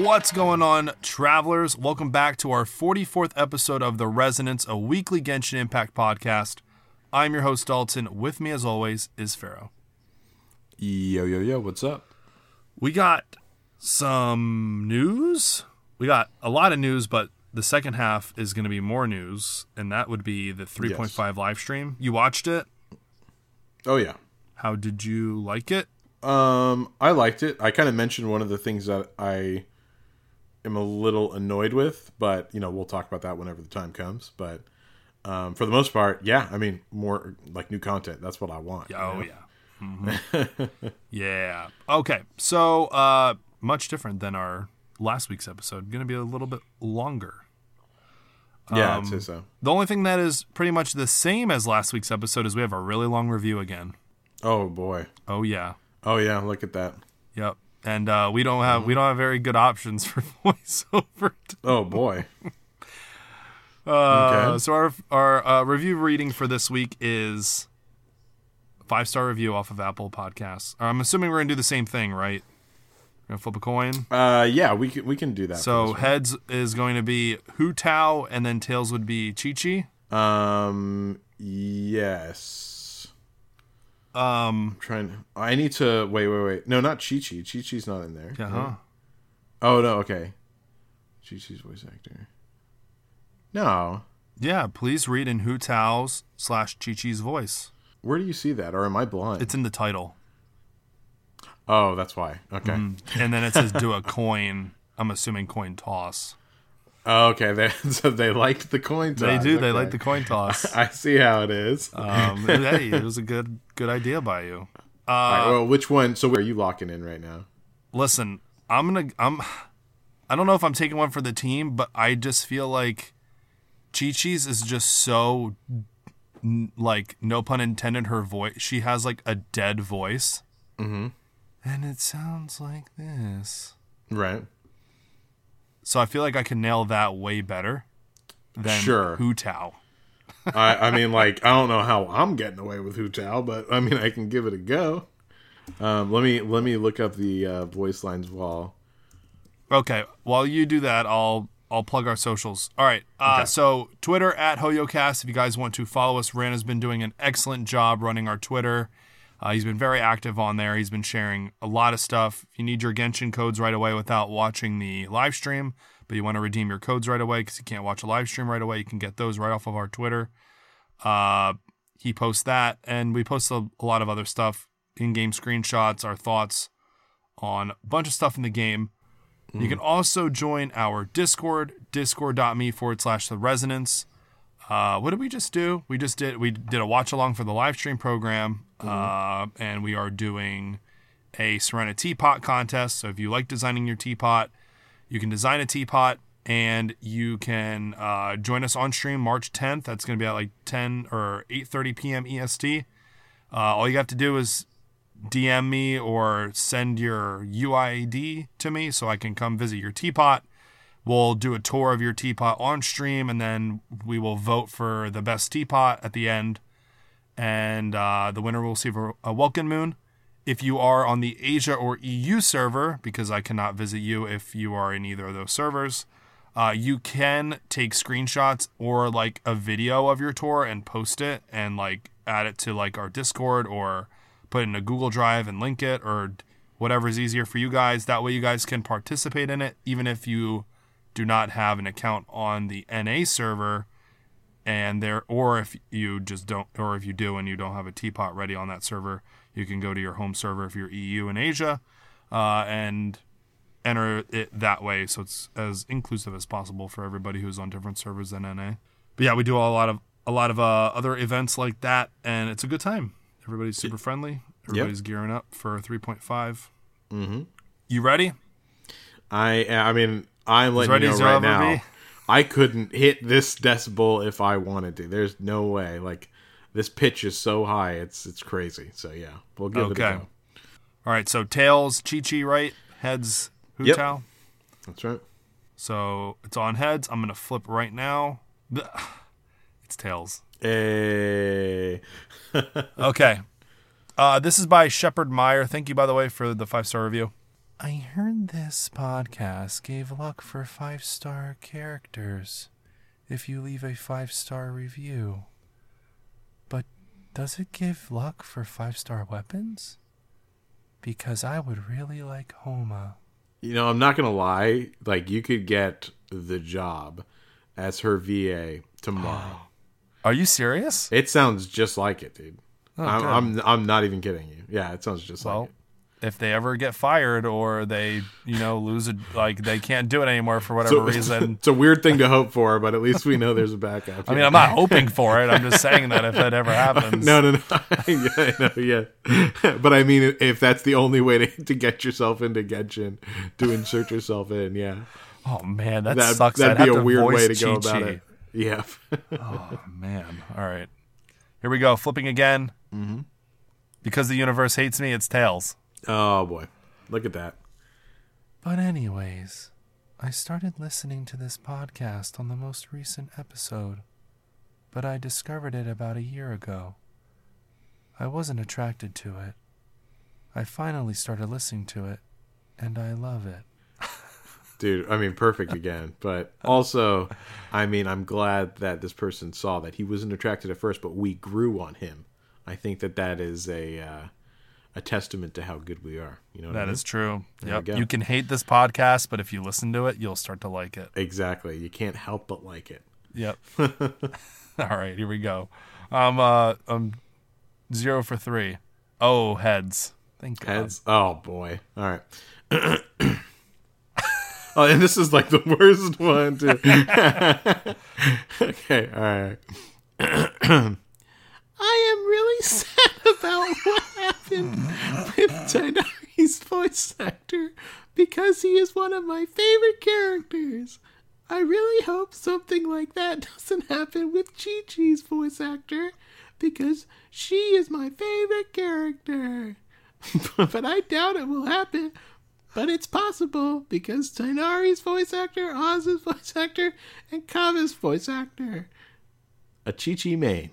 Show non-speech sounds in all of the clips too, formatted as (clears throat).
What's going on, travelers? Welcome back to our 44th episode of The Resonance, a weekly Genshin Impact podcast. I'm your host, Daulton. With me, as always, is Faro. Yo, yo, yo, what's up? We got some news. We got a lot of news, but the second half is going to be more news, and that would be the 3.5 live stream. You watched it? Oh, yeah. How did you like it? Um, I liked it. I kind of mentioned one of the things that I am a little annoyed with, but, you know, we'll talk about that whenever the time comes. But um, for the most part, yeah, I mean, more like new content. That's what I want. Oh, you know? yeah. Mhm. (laughs) yeah. Okay. So, uh, much different than our last week's episode. Going to be a little bit longer. Yeah, Um, I'd say so. The only thing that is pretty much the same as last week's episode is we have a really long review again. Oh, boy. Oh yeah. Oh, yeah, look at that. Yep. And uh, we don't have we don't have very good options for (laughs) voiceover. Oh, boy. (laughs) Uh, Okay. So our our uh, review reading for this week is five star review off of Apple Podcasts. I'm assuming we're gonna do the same thing, right? We're gonna flip a coin. Uh, yeah, we can, we can do that. So heads is going to be Hu Tao, and then tails would be Qiqi. Um, yes. Um, I'm trying to. I need to. Wait, wait, wait. No, not Qiqi. Chi Chi's not in there. yeah, huh? Oh no, okay. Qiqi's voice actor. No. Yeah, please read in Hu Tao's slash Qiqi's voice. Where do you see that? Or am I blind? It's in the title. oh, that's why. Okay. And then it says do a coin. I'm assuming coin toss. Oh, okay. (laughs) They, so they liked the coin toss. They do. They like the coin toss. (laughs) I see how it is. Um, hey, it was a good good idea by you. (laughs) All right, well, which one? So, where are you locking in right now? Listen, I'm gonna. I'm. I don't know if I'm taking one for the team, but I just feel like Qiqi's is just so, like, no pun intended. Her voice. She has like a dead voice, mm-hmm. and it sounds like this. Right. So I feel like I can nail that way better than Sure. Hu Tao. I, I mean, like, I don't know how I'm getting away with Hu Tao, but I mean, I can give it a go. Um, let me let me look up the uh, voice lines while. Okay, while you do that, I'll I'll plug our socials. All right. Uh, Okay. So Twitter at HoYoCast. If you guys want to follow us, Ran has been doing an excellent job running our Twitter. Uh, he's been very active on there. He's been sharing a lot of stuff. If you need your Genshin codes right away without watching the live stream, but you want to redeem your codes right away because you can't watch a live stream right away, you can get those right off of our Twitter. Uh, he posts that, and we post a, a lot of other stuff, in-game screenshots, our thoughts on a bunch of stuff in the game. You can also join our Discord, discord.me forward slash the resonance. Uh, what did we just do? We just did we did a watch along for the live stream program, uh, and we are doing a Serena teapot contest. So if you like designing your teapot, you can design a teapot, and you can uh, join us on stream March 10th. That's going to be at like 10 or 8:30 p.m. EST. Uh, all you have to do is DM me or send your UID to me so I can come visit your teapot. We'll do a tour of your teapot on stream and then we will vote for the best teapot at the end. And uh, the winner will receive a, Welkin Moon. If you are on the Asia or EU server, because I cannot visit you if you are in either of those servers, uh, you can take screenshots or like a video of your tour and post it and like add it to like our Discord or put it in a Google Drive and link it or whatever is easier for you guys. That way you guys can participate in it, even if you do not have an account on the NA server and there or if you just don't or if you do and you don't have a teapot ready on that server you can go to your home server if you're eu and asia uh, and enter it that way. So it's as inclusive as possible for everybody who's on different servers than na but yeah we do a lot of a lot of uh, other events like that and it's a good time. Everybody's super friendly. Everybody's gearing up for 3.5 mm-hmm. you ready? I I mean, I'm letting you know right now. be. I couldn't hit this decibel if I wanted to. There's no way. Like this pitch is so high, it's it's crazy. So yeah, we'll give it Okay. a go. all right so tails Qiqi right heads hu Yep. Tao. That's right. So it's on heads. I'm gonna flip right now. It's tails. Hey. (laughs) Okay. Uh, this is by Shepard Meyer. Thank you, by the way, for the five star review. I heard this podcast gave luck for five star characters if you leave a five star review. But does it give luck for five star weapons? Because I would really like Homa. You know, I'm not gonna lie. Like, you could get the job as her VA tomorrow. (gasps) Are you serious? it sounds just like it, dude. Oh, I'm. I'm I'm not even kidding you. Yeah, it sounds just Well, like it. If they ever get fired or they, you know, lose it like they can't do it anymore for whatever (laughs) reason. it's a weird thing to hope for, but at least we know there's a backup. I mean, I'm not hoping for it. I'm just saying that if that ever happens. No, no, no. (laughs) yeah, I know, yeah. but I mean, if that's the only way to, to get yourself into Genshin, to insert yourself in, yeah, Oh man, that, that, sucks. that'd I'd be a weird way to go Qiqi. about it. Yeah. (laughs) Oh man. All right. Here we go. Flipping again. Mm-hmm. Because the universe hates me, it's tails. Oh boy, look at that. But anyways, I started listening to this podcast on the most recent episode, but I discovered it about a year ago. I wasn't attracted to it. I finally started listening to it, and I love it. Dude, I mean, perfect again. But (laughs) also, I mean, I'm glad that this person saw that he wasn't attracted at first, but we grew on him. I think that that is a uh, a testament to how good we are. You know what I mean? is true. There Yep. you can hate this podcast, but if you listen to it, you'll start to like it. exactly. You can't help but like it. Yep. (laughs) All right, here we go. Um, uh, um, zero for three. Oh, heads. Thank God. Heads. Oh boy. All right. (coughs) oh, and this is like the worst one too. (laughs) okay. All right. (coughs) I am really (laughs) sad about what with Tighnari's voice actor because he is one of my favorite characters. I really hope something like that (laughs) doesn't happen with Qiqi's voice actor because she is my favorite character. (laughs) but I doubt it will happen. But it's possible because Tighnari's voice actor, Oz's (laughs) voice actor, and Kaveh's voice actor. A Qiqi main.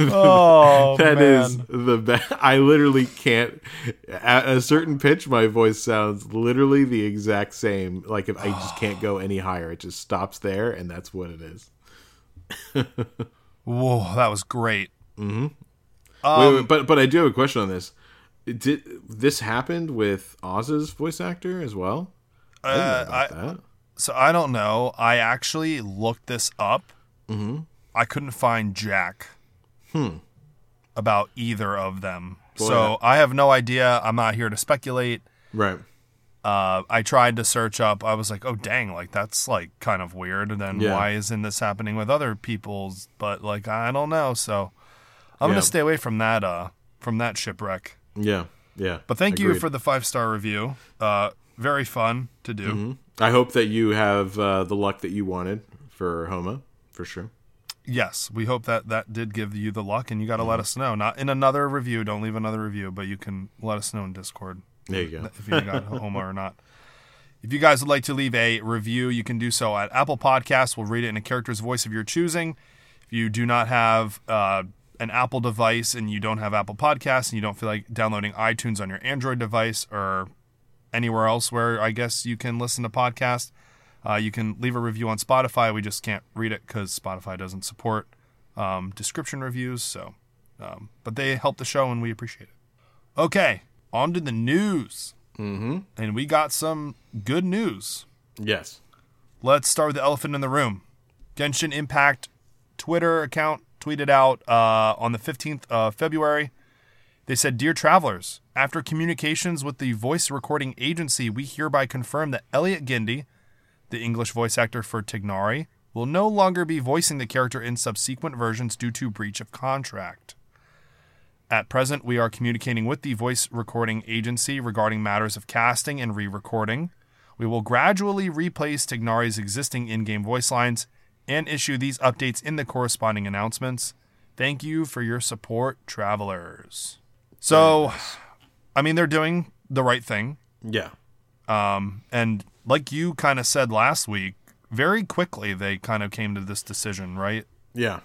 Oh, That man. is the best. I literally can't. At a certain pitch, my voice sounds literally the exact same. Like if I just can't go any higher, it just stops there, and that's what it is. Whoa, that was great. Wait, Um, wait, but but I do have a question on this. Did this happened with Oz's voice actor as well? I Uh, I- So I don't know. I actually looked this up. Mm-hmm. I couldn't find Jack. About either of them. so I have no idea. I'm not here to speculate. Right. Uh, I tried to search up. I was like, oh dang, like that's like kind of weird. And then Yeah. why isn't this happening with other people's? But like I don't know. So I'm Yeah. gonna stay away from that. Uh, from that shipwreck. Yeah. Yeah. But thank you for the five star review. Uh, very fun to do. I hope that you have uh, the luck that you wanted for Homa, for sure. Yes, we hope that that did give you the luck, and you got to let us know. Not in another review. Don't leave another review, but you can let us know in Discord There you go. if you got (laughs) Homa or not. If you guys would like to leave a review, you can do so at Apple Podcasts. We'll read it in a character's voice of your choosing. If you do not have uh, an Apple device and you don't have Apple Podcasts and you don't feel like downloading iTunes on your Android device or anywhere else where I guess you can listen to podcasts, uh, you can leave a review on Spotify. We just can't read it because Spotify doesn't support um, description reviews. So, um, but they help the show and we appreciate it. Okay, on to the news. Mm-hmm. And we got some good news. Yes. Let's start with the elephant in the room. Genshin Impact Twitter account tweeted out uh, on the 15th of February. They said, Dear travelers, after communications with the voice recording agency, we hereby confirm that Elliot Gindi, the English voice actor for Tignari, will no longer be voicing the character in subsequent versions due to breach of contract. At present, we are communicating with the voice recording agency regarding matters of casting and re recording. We will gradually replace Tighnari's existing in game voice lines and issue these updates in the corresponding announcements. Thank you for your support, travelers. So, I mean, they're doing the right thing. Yeah. Um, and like you kind of said last week, very quickly they kind of came to this decision, right? Yeah.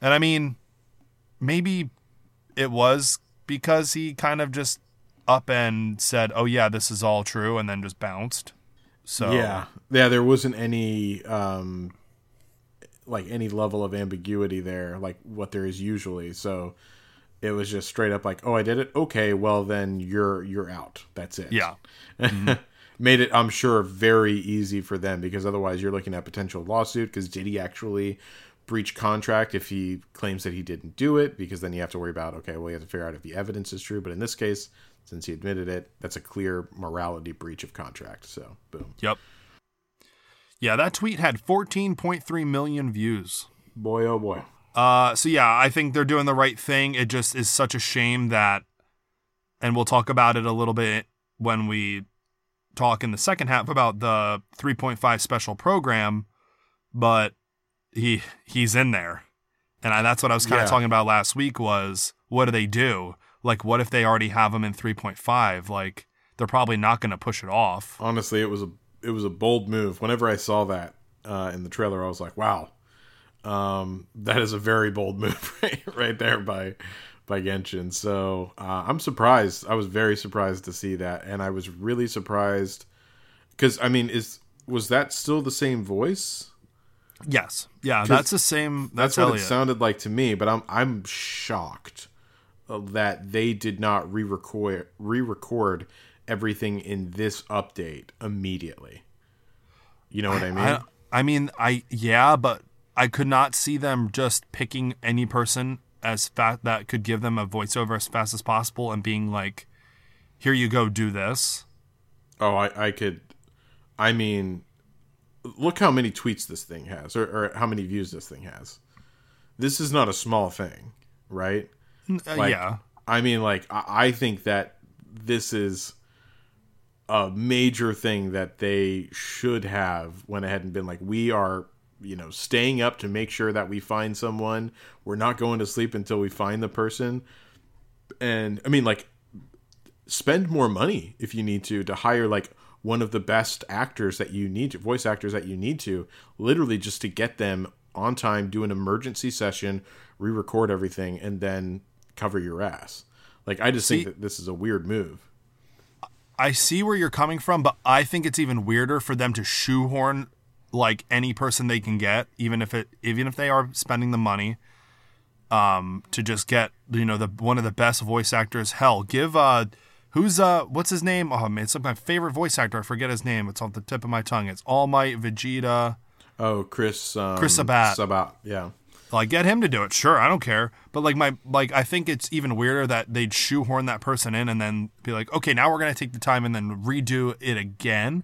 And I mean, maybe it was because he kind of just up and said, "Oh yeah, this is all true," and then just bounced. So Yeah, yeah. There wasn't any um, like any level of ambiguity there, like what there is usually. So it was just straight up like, "Oh, I did it. Okay, well then you're you're out. That's it." yeah, (laughs) Made it, I'm sure, very easy for them because otherwise you're looking at potential lawsuit. Because did he actually breach contract if he claims that he didn't do it? Because then you have to worry about okay, well you have to figure out if the evidence is true. But in this case, since he admitted it, that's a clear morality breach of contract. So boom, yep, yeah. That tweet had 14.3 million views. boy oh boy. Uh, so yeah, I think they're doing the right thing. It just is such a shame that, and we'll talk about it a little bit when we talk in the second half about the 3.5 special program, but he he's in there, and I, that's what I was kind of Yeah. talking about last week. Was what do they do? Like, what if they already have him in 3.5? Like, they're probably not going to push it off. honestly it was a it was a bold move whenever i saw that uh, in the trailer i was like wow um, that is a very bold (laughs) move right, right there by by genshin. So uh, i'm surprised. I was very surprised to see that. And i was really surprised because i mean is was that still the same voice? Yes, yeah, that's the same. That's, that's what Elliot. it sounded like to me but i'm i'm shocked uh, that they did not re-record re-record everything in this update immediately. You know what i mean? I, I mean, I yeah, but I could not see them just picking any person as fast that could give them a voiceover as fast as possible and being like, "Here you go, do this." Oh, I, I could. I mean, look how many tweets this thing has, or, or how many views this thing has. This is not a small thing, right? Uh, Like, yeah, I mean, like, I, I think that this is a major thing that they should have went ahead and been like, we are, you know, staying up to make sure that we find someone. We're not going to sleep until we find the person. And I mean, like, spend more money if you need to to hire like one of the best actors that you need to voice actors that you need to literally just to get them on time do an emergency session re-record everything and then cover your ass like i just See- think that this is a weird move I see where you're coming from, but I think it's even weirder for them to shoehorn like any person they can get, even if it even if they are spending the money, um, to just get you know the one of the best voice actors. Hell, give uh, who's uh, what's his name? Oh man, it's like my favorite voice actor. I forget his name. It's on the tip of my tongue. It's All Might Vegeta. oh chris um, Chris Sabat. sabat yeah Like get him to do it. Sure, I don't care. But like my like I think it's even weirder that they'd shoehorn that person in and then be like, okay, now we're gonna take the time and then redo it again.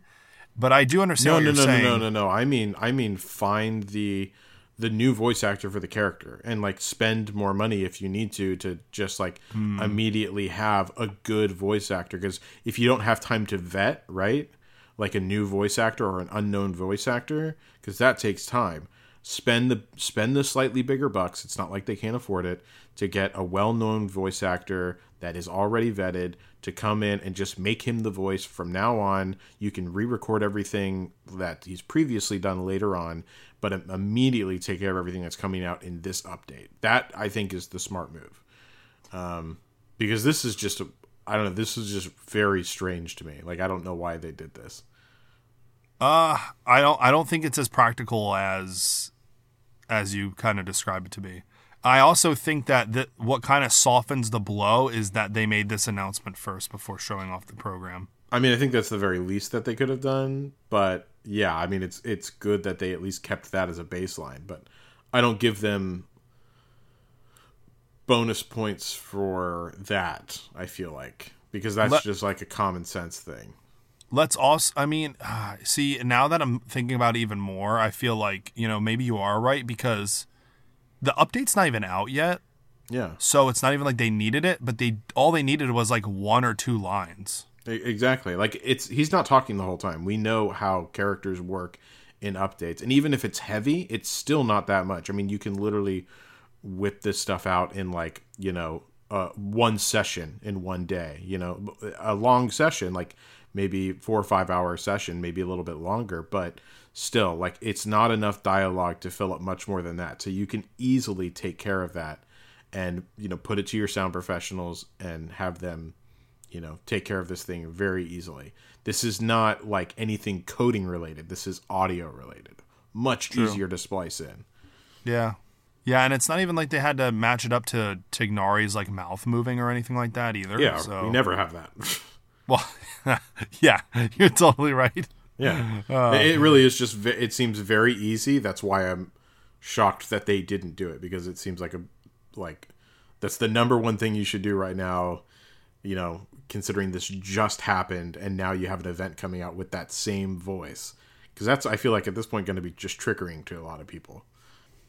But I do understand no what no you're no, no saying. no no no i mean i mean find the the new voice actor for the character and like spend more money if you need to to just like Hmm. immediately have a good voice actor because if you don't have time to vet right like a new voice actor or an unknown voice actor because that takes time spend the spend the slightly bigger bucks it's not like they can't afford it to get a well-known voice actor that is already vetted to come in and just make him the voice from now on you can re-record everything that he's previously done later on but immediately take care of everything that's coming out in this update that i think is the smart move um, because this is just a i don't know this is just very strange to me like i don't know why they did this Uh, I don't. I don't think it's as practical as as you kind of describe it to be. I also think that that what kind of softens the blow is that they made this announcement first before showing off the program. I mean, I think that's the very least that they could have done. But yeah, I mean, it's it's good that they at least kept that as a baseline. But I don't give them bonus points for that. I feel like because that's Let- just like a common sense thing. Let's also. I mean, (sighs) see now that I'm thinking about it even more, I feel like you know maybe you are right because the update's not even out yet, Yeah, so it's not even like they needed it. But they all they needed was like one or two lines. Exactly. Like it's he's not talking the whole time. We know how characters work in updates, and even if it's heavy, it's still not that much. I mean, you can literally whip this stuff out in like you know uh, one session in one day. You know, a long session like maybe four or five hour session, maybe a little bit longer, but still like it's not enough dialogue to fill up much more than that. So you can easily take care of that and you know put it to your sound professionals and have them you know, take care of this thing very easily. This is not like anything coding related. This is audio related. Much easier to splice in. Yeah. Yeah, and it's not even like they had to match it up to Tighnari's like mouth moving or anything like that either. Yeah, so we never have that. (laughs) well, (laughs) yeah, you're totally right. Yeah, uh, it really is just. It seems very easy. That's why I'm shocked that they didn't do it because it seems like a like that's the number one thing you should do right now. You know, considering this just happened and now you have an event coming out with that same voice because that's I feel like at this point going to be just triggering to a lot of people.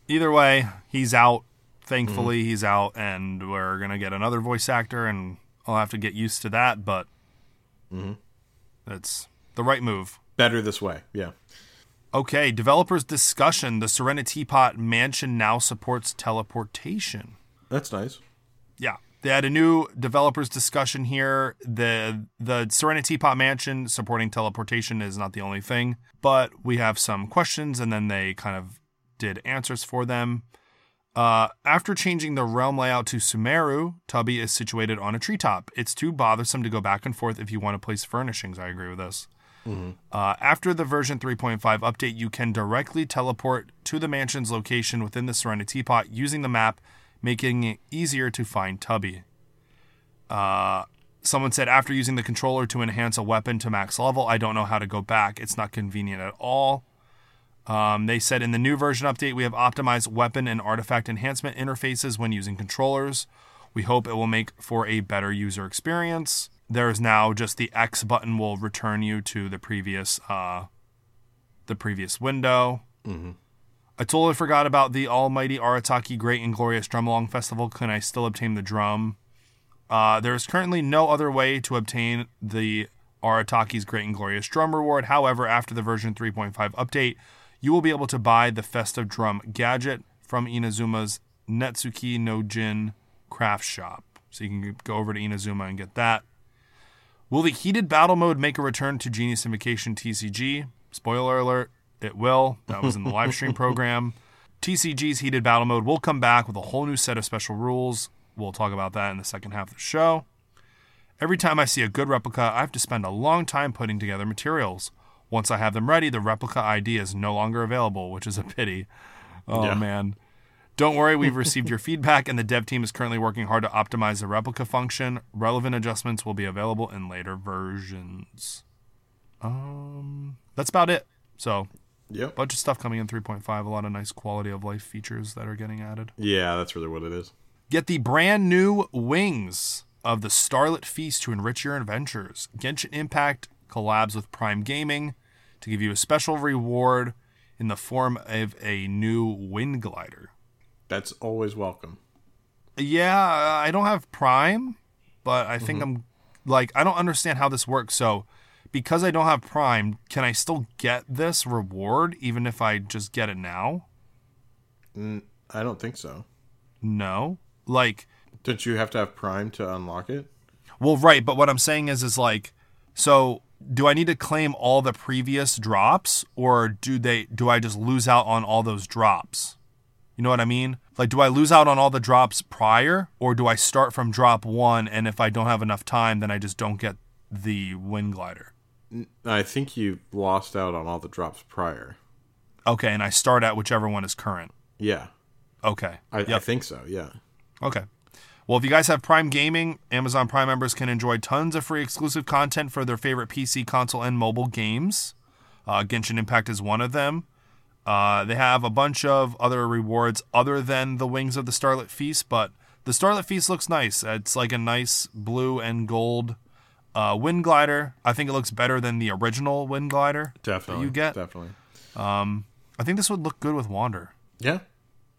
Either way, he's out. Thankfully, mm-hmm. he's out, and we're gonna get another voice actor, and I'll have to get used to that. But it's the right move. Better this way, yeah. Okay, developers discussion. The Serenitea Pot Mansion now supports teleportation. That's nice. Yeah. They had a new developers discussion here. The the Serenitea Pot Mansion supporting teleportation is not the only thing, but we have some questions and then they kind of did answers for them. Uh, after changing the realm layout to Sumeru, Tubby is situated on a treetop. It's too bothersome to go back and forth if you want to place furnishings. I agree with this. Uh, after the version 3.5 update, you can directly teleport to the mansion's location within the Serenitea Pot using the map, making it easier to find Tubby. Uh, someone said, after using the controller to enhance a weapon to max level, I don't know how to go back. It's not convenient at all. Um, they said in the new version update, we have optimized weapon and artifact enhancement interfaces when using controllers. We hope it will make for a better user experience. There is now just the X button will return you to the previous uh, the previous window. I totally forgot about the Almighty Arataki Great and Glorious Drumalong Festival. Can I still obtain the drum? Uh, there is currently no other way to obtain the Arataki's Great and Glorious Drum reward. However, after the version 3.5 update, you will be able to buy the Festive Drum gadget from Inazuma's Netsuki no Jin craft shop. So you can go over to Inazuma and get that. Will the heated battle mode make a return to Genius Invocation TCG? Spoiler alert, it will. That was in the live stream (laughs) program. TCG's heated battle mode will come back with a whole new set of special rules. We'll talk about that in the second half of the show. Every time I see a good replica, I have to spend a long time putting together materials. Once I have them ready, the replica ID is no longer available, which is a pity. Oh Yeah. man. Don't worry, we've received your feedback, and the dev team is currently working hard to optimize the replica function. Relevant adjustments will be available in later versions. Um, that's about it. So, Yep. bunch of stuff coming in 3.5. A lot of nice quality of life features that are getting added. Yeah, that's really what it is. Get the brand new wings of the Starlit Feast to enrich your adventures. Genshin Impact collabs with Prime Gaming to give you a special reward in the form of a new wind glider. That's always welcome. Yeah, I don't have Prime, but I think mm-hmm. I'm like I don't understand how this works. So, because I don't have Prime, can I still get this reward even if I just get it now? I don't think so. No. Like Don't you have to have Prime to unlock it? Well, right, but what I'm saying is, is like, so do I need to claim all the previous drops, or do they? Do I just lose out on all those drops? You know what I mean? Like, do I lose out on all the drops prior, or do I start from drop one, and if I don't have enough time, then I just don't get the wind glider? I think you lost out on all the drops prior. Okay, and I start at whichever one is current. Yeah, Okay. I, I think so. Yeah. Okay. Well, if you guys have Prime Gaming, Amazon Prime members can enjoy tons of free exclusive content for their favorite PC, console, and mobile games. Uh, Genshin Impact is one of them. Uh, they have a bunch of other rewards other than the Wings of the Starlit Feast, but the Starlit Feast looks nice. It's like a nice blue and gold uh, wind glider. I think it looks better than the original wind glider Definitely. you get. Definitely. Um, I think this would look good with Wander. Yeah,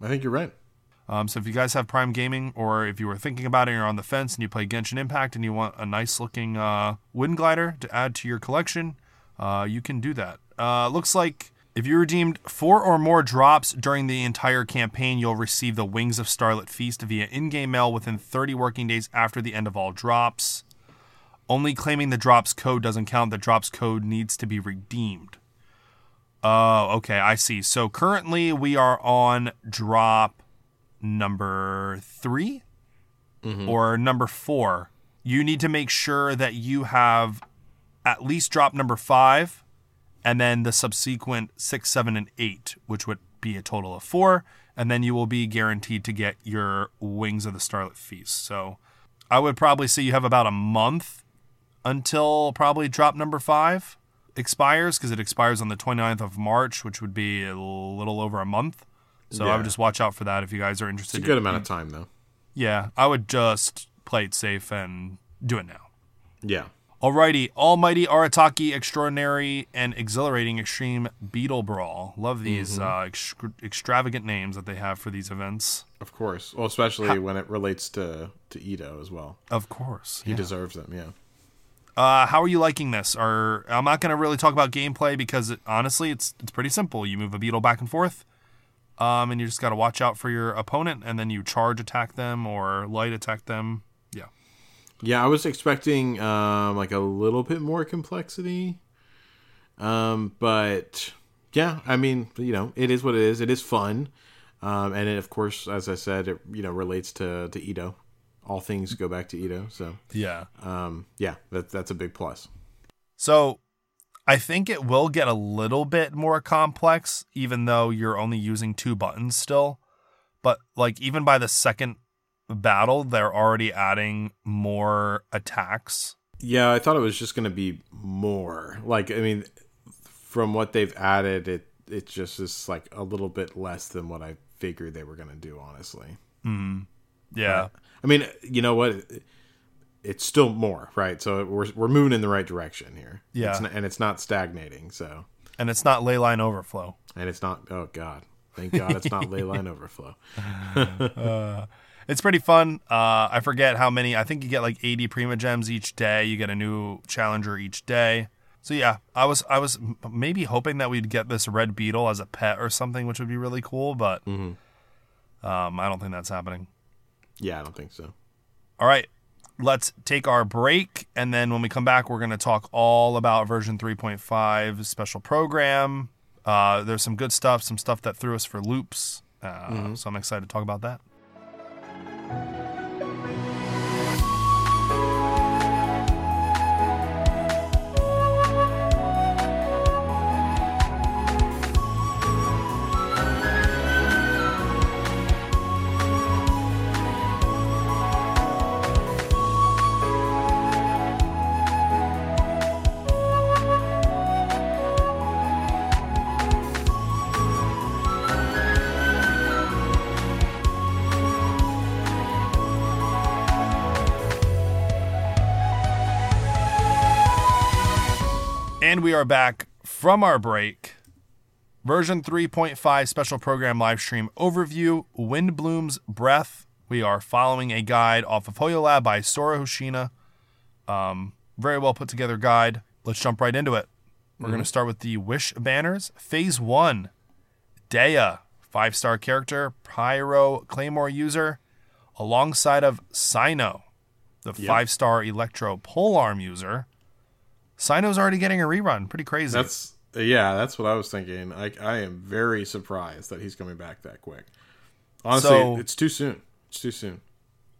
I think you're right. Um, so if you guys have Prime Gaming, or if you were thinking about it, you're on the fence, and you play Genshin Impact, and you want a nice looking uh, wind glider to add to your collection, uh, you can do that. Uh, looks like if you redeemed four or more drops during the entire campaign, you'll receive the Wings of Starlit Feast via in-game mail within 30 working days after the end of all drops. Only claiming the drops code doesn't count. The drops code needs to be redeemed. Oh, okay, I see. So currently we are on drop number 3 mm-hmm. or number four. you need to make sure that you have at least drop number five and then the subsequent six, seven, and eight, which would be a total of four. And then you will be guaranteed to get your Wings of the Starlit Feast. So I would probably say you have about a month until probably drop number five expires because it expires on the 29th of March, which would be a little over a month. So I would just watch out for that if you guys are interested. It's a good amount of time though. Yeah, I would just play it safe and do it now. Yeah. Alrighty, Almighty Arataki Extraordinary and Exhilarating Extreme Beetle Brawl. Love these uh, extr extravagant names that they have for these events. Of course. Well, especially when it relates to to Itto as well. Of course. He deserves them. Yeah. Uh, how are you liking this? Or I'm not going to really talk about gameplay because it, honestly, it's it's pretty simple. You move a beetle back and forth, um, and you just got to watch out for your opponent, and then you charge attack them or light attack them. Yeah. Yeah, I was expecting um, like a little bit more complexity, um, but yeah, I mean, you know, it is what it is. It is fun, um, and it, of course, as I said, it you know relates to to Itto. All things go back to Itto, so Yeah. um, yeah, that, that's a big plus. So I think it will get a little bit more complex, even though you're only using two buttons still. But like even by the second battle, they're already adding more attacks. Yeah, I thought it was just going to be more. Like, I mean, from what they've added, it it just is like a little bit less than what I figured they were going to do. Honestly, mm-hmm. Yeah. I mean, you know what? It's still more, right? So we're we're moving in the right direction here. Yeah. it's not, and it's not stagnating. So, And it's not ley line overflow. and it's not. Oh God, thank God, it's not ley line (laughs) overflow. (laughs) It's pretty fun. Uh, I forget how many. I think you get like 80 Primogems each day. You get a new challenger each day. So yeah, I was I was maybe hoping that we'd get this red beetle as a pet or something, which would be really cool. But um, I don't think that's happening. Yeah, I don't think so. All right, let's take our break, and then when we come back, we're going to talk all about version 3.5 special program. Uh, there's some good stuff, some stuff that threw us for loops. Uh, So I'm excited to talk about that. We are back from our break. Version 3.5 special program live stream overview Windblume's Breath. We are following a guide off of HoYoLAB by Sora Hoshina. Um, very well put together guide. Let's jump right into it. We're going to start with the Wish banners. Phase 1 Dehya, five star character, Pyro Claymore user, alongside of Cyno, the five star Electro Polearm user. Cyno's already getting a rerun. Pretty crazy. That's yeah, that's what I was thinking. I I am very surprised that he's coming back that quick. Honestly, So- it's too soon. It's too soon.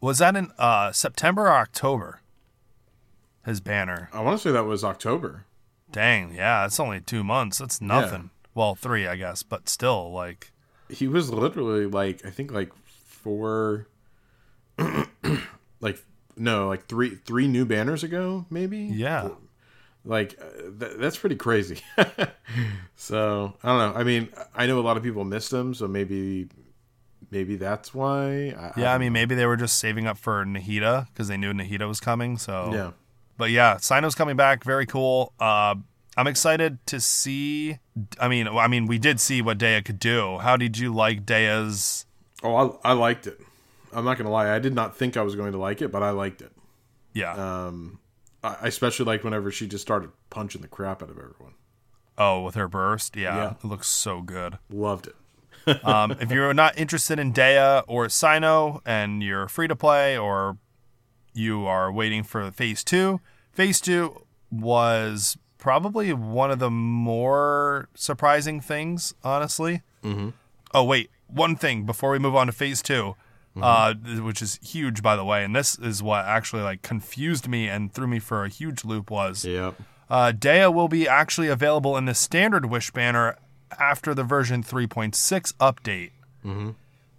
Was that in uh, September or October? His banner. I want to say that was October. Dang, yeah, it's only two months. That's nothing. Well, three, I guess, but still, like, He was literally like I think like four, (clears throat) like no, like three three new banners ago, maybe. yeah, like uh, th- that's pretty crazy. (laughs) so I don't know. I mean, I know a lot of people missed him, so maybe maybe that's why. I, yeah. I mean, maybe they were just saving up for Nahida because they knew Nahida was coming. So yeah. But yeah, Cyno's coming back. Very cool. Uh, I'm excited to see. I mean, I mean, we did see what Dehya could do. How did you like Dehya's? Oh, I, I liked it. I'm not gonna lie. I did not think I was going to like it, but I liked it. Yeah. Um, I especially liked whenever she just started punching the crap out of everyone. oh, with her burst. Yeah, Yeah. it looks so good. Loved it. (laughs) um, if you're not interested in Dehya or Cyno and you're free to play or you are waiting for phase two, phase two was probably one of the more surprising things, honestly. Mm-hmm. Oh, wait, one thing before we move on to phase two. Uh, which is huge, by the way. And this is what actually like confused me and threw me for a huge loop. Was Yep. uh, Dehya will be actually available in the standard Wish banner after the version 3.6 update,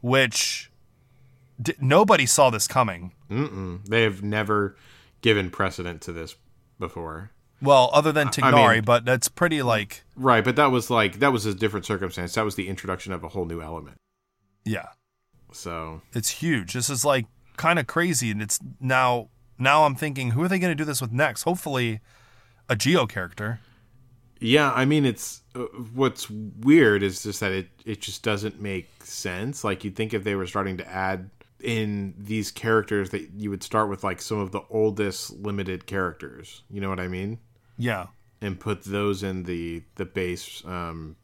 which d- nobody saw this coming. Mm-mm. They have never given precedent to this before. Well, other than Tighnari, mean- but that's pretty like Right, but that was like that was a different circumstance. That was the introduction of a whole new element. yeah, So it's huge. This is like kind of crazy, and it's now now I'm thinking, who are they going to do this with next? Hopefully, a Geo character. yeah, I mean, it's uh, what's weird is just that it it just doesn't make sense. Like you'd think if they were starting to add in these characters that you would start with like some of the oldest limited characters. You know what I mean? Yeah, and put those in the the base um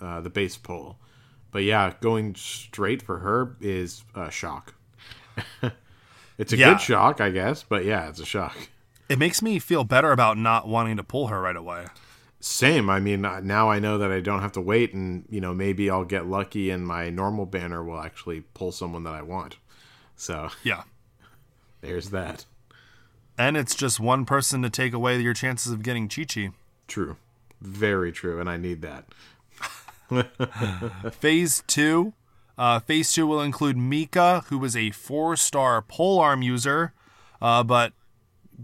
uh the base pool but yeah going straight for her is a shock (laughs) it's a Yeah. good shock i guess but yeah it's a shock it makes me feel better about not wanting to pull her right away. same i mean now i know that i don't have to wait and you know maybe i'll get lucky and my normal banner will actually pull someone that i want so Yeah. (laughs) there's that And it's just one person to take away your chances of getting Qiqi. true very true and i need that (laughs) Phase two. Uh, phase two will include Mika, who is a four star pole arm user, uh, but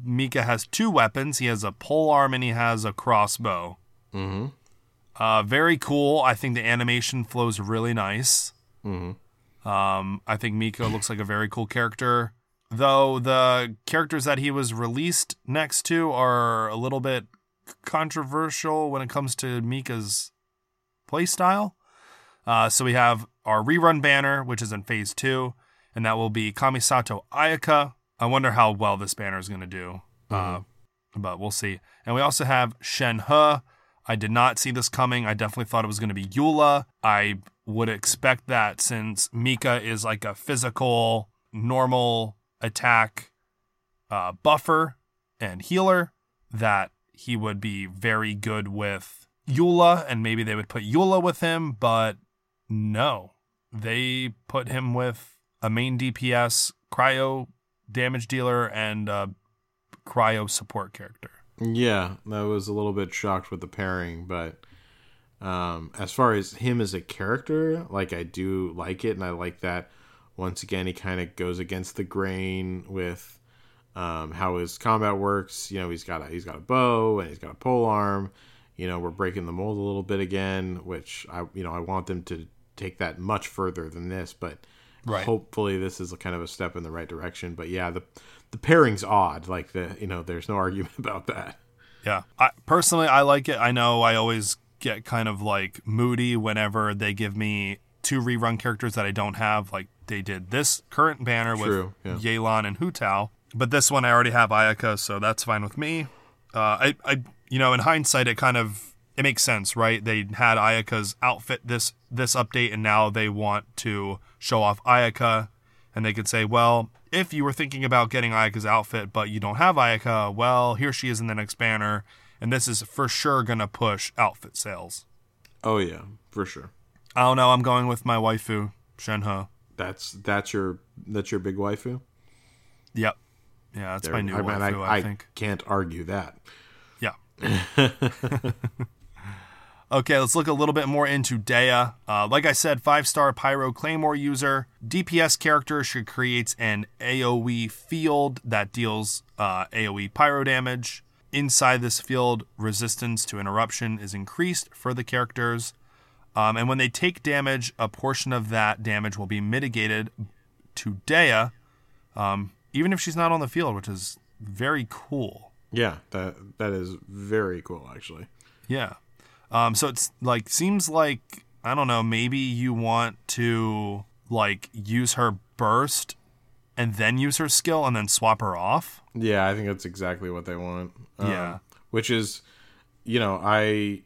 Mika has two weapons. He has a pole arm and he has a crossbow. Mm-hmm. Uh, very cool. I think the animation flows really nice. Mm-hmm. Um, I think Mika looks like a very cool character. Though the characters that he was released next to are a little bit controversial when it comes to Mika's playstyle. Uh, so we have our rerun banner, which is in phase two, and that will be Kamisato Ayaka. I wonder how well this banner is going to do, uh, but we'll see. And we also have Shenhe. I did not see this coming. I definitely thought it was going to be Eula. I would expect that since Mika is like a physical, normal attack uh, buffer and healer, that he would be very good with Eula, and maybe they would put Eula with him, but no. They put him with a main DPS, cryo damage dealer, and a cryo support character. Yeah, I was a little bit shocked with the pairing, but um, as far as him as a character, like I do like it, and I like that. Once again, he kind of goes against the grain with um, how his combat works. You know, he's got a he's got a bow and he's got a pole arm. You know, we're breaking the mold a little bit again, which I you know I want them to take that much further than this, but Right. hopefully this is a kind of a step in the right direction. But yeah, the the pairing's odd. Like the you know, there's no (laughs) argument about that. Yeah. I, personally, I like it. I know I always get kind of like moody whenever they give me two rerun characters that I don't have. Like they did this current banner True, with yeah. Yelan and Hu Tao. But this one I already have Ayaka, so that's fine with me. Uh, I, I, you know, in hindsight, it kind of it makes sense, right? They had Ayaka's outfit this this update, and now they want to show off Ayaka, and they could say, well, if you were thinking about getting Ayaka's outfit, but you don't have Ayaka, well, here she is in the next banner, and this is for sure gonna push outfit sales. Oh yeah, for sure. I don't know. I'm going with my waifu, Shenhe. That's that's your that's your big waifu. Yep. Yeah, that's There- my new I, waifu. I, I, think. can't argue that. (laughs) Okay, let's look a little bit more into Dehya. Uh, like I said, five star Pyro Claymore user. DPS character. She creates an AoE field that deals uh, AoE pyro damage. Inside this field, resistance to interruption is increased for the characters. Um, and when they take damage, a portion of that damage will be mitigated to Dehya, um, even if she's not on the field, which is very cool. Yeah, that that is very cool actually. Yeah. Um, so it's like seems like I don't know, maybe you want to like use her burst and then use her skill and then swap her off. Yeah, I think that's exactly what they want. Um, Yeah. which is, you know, I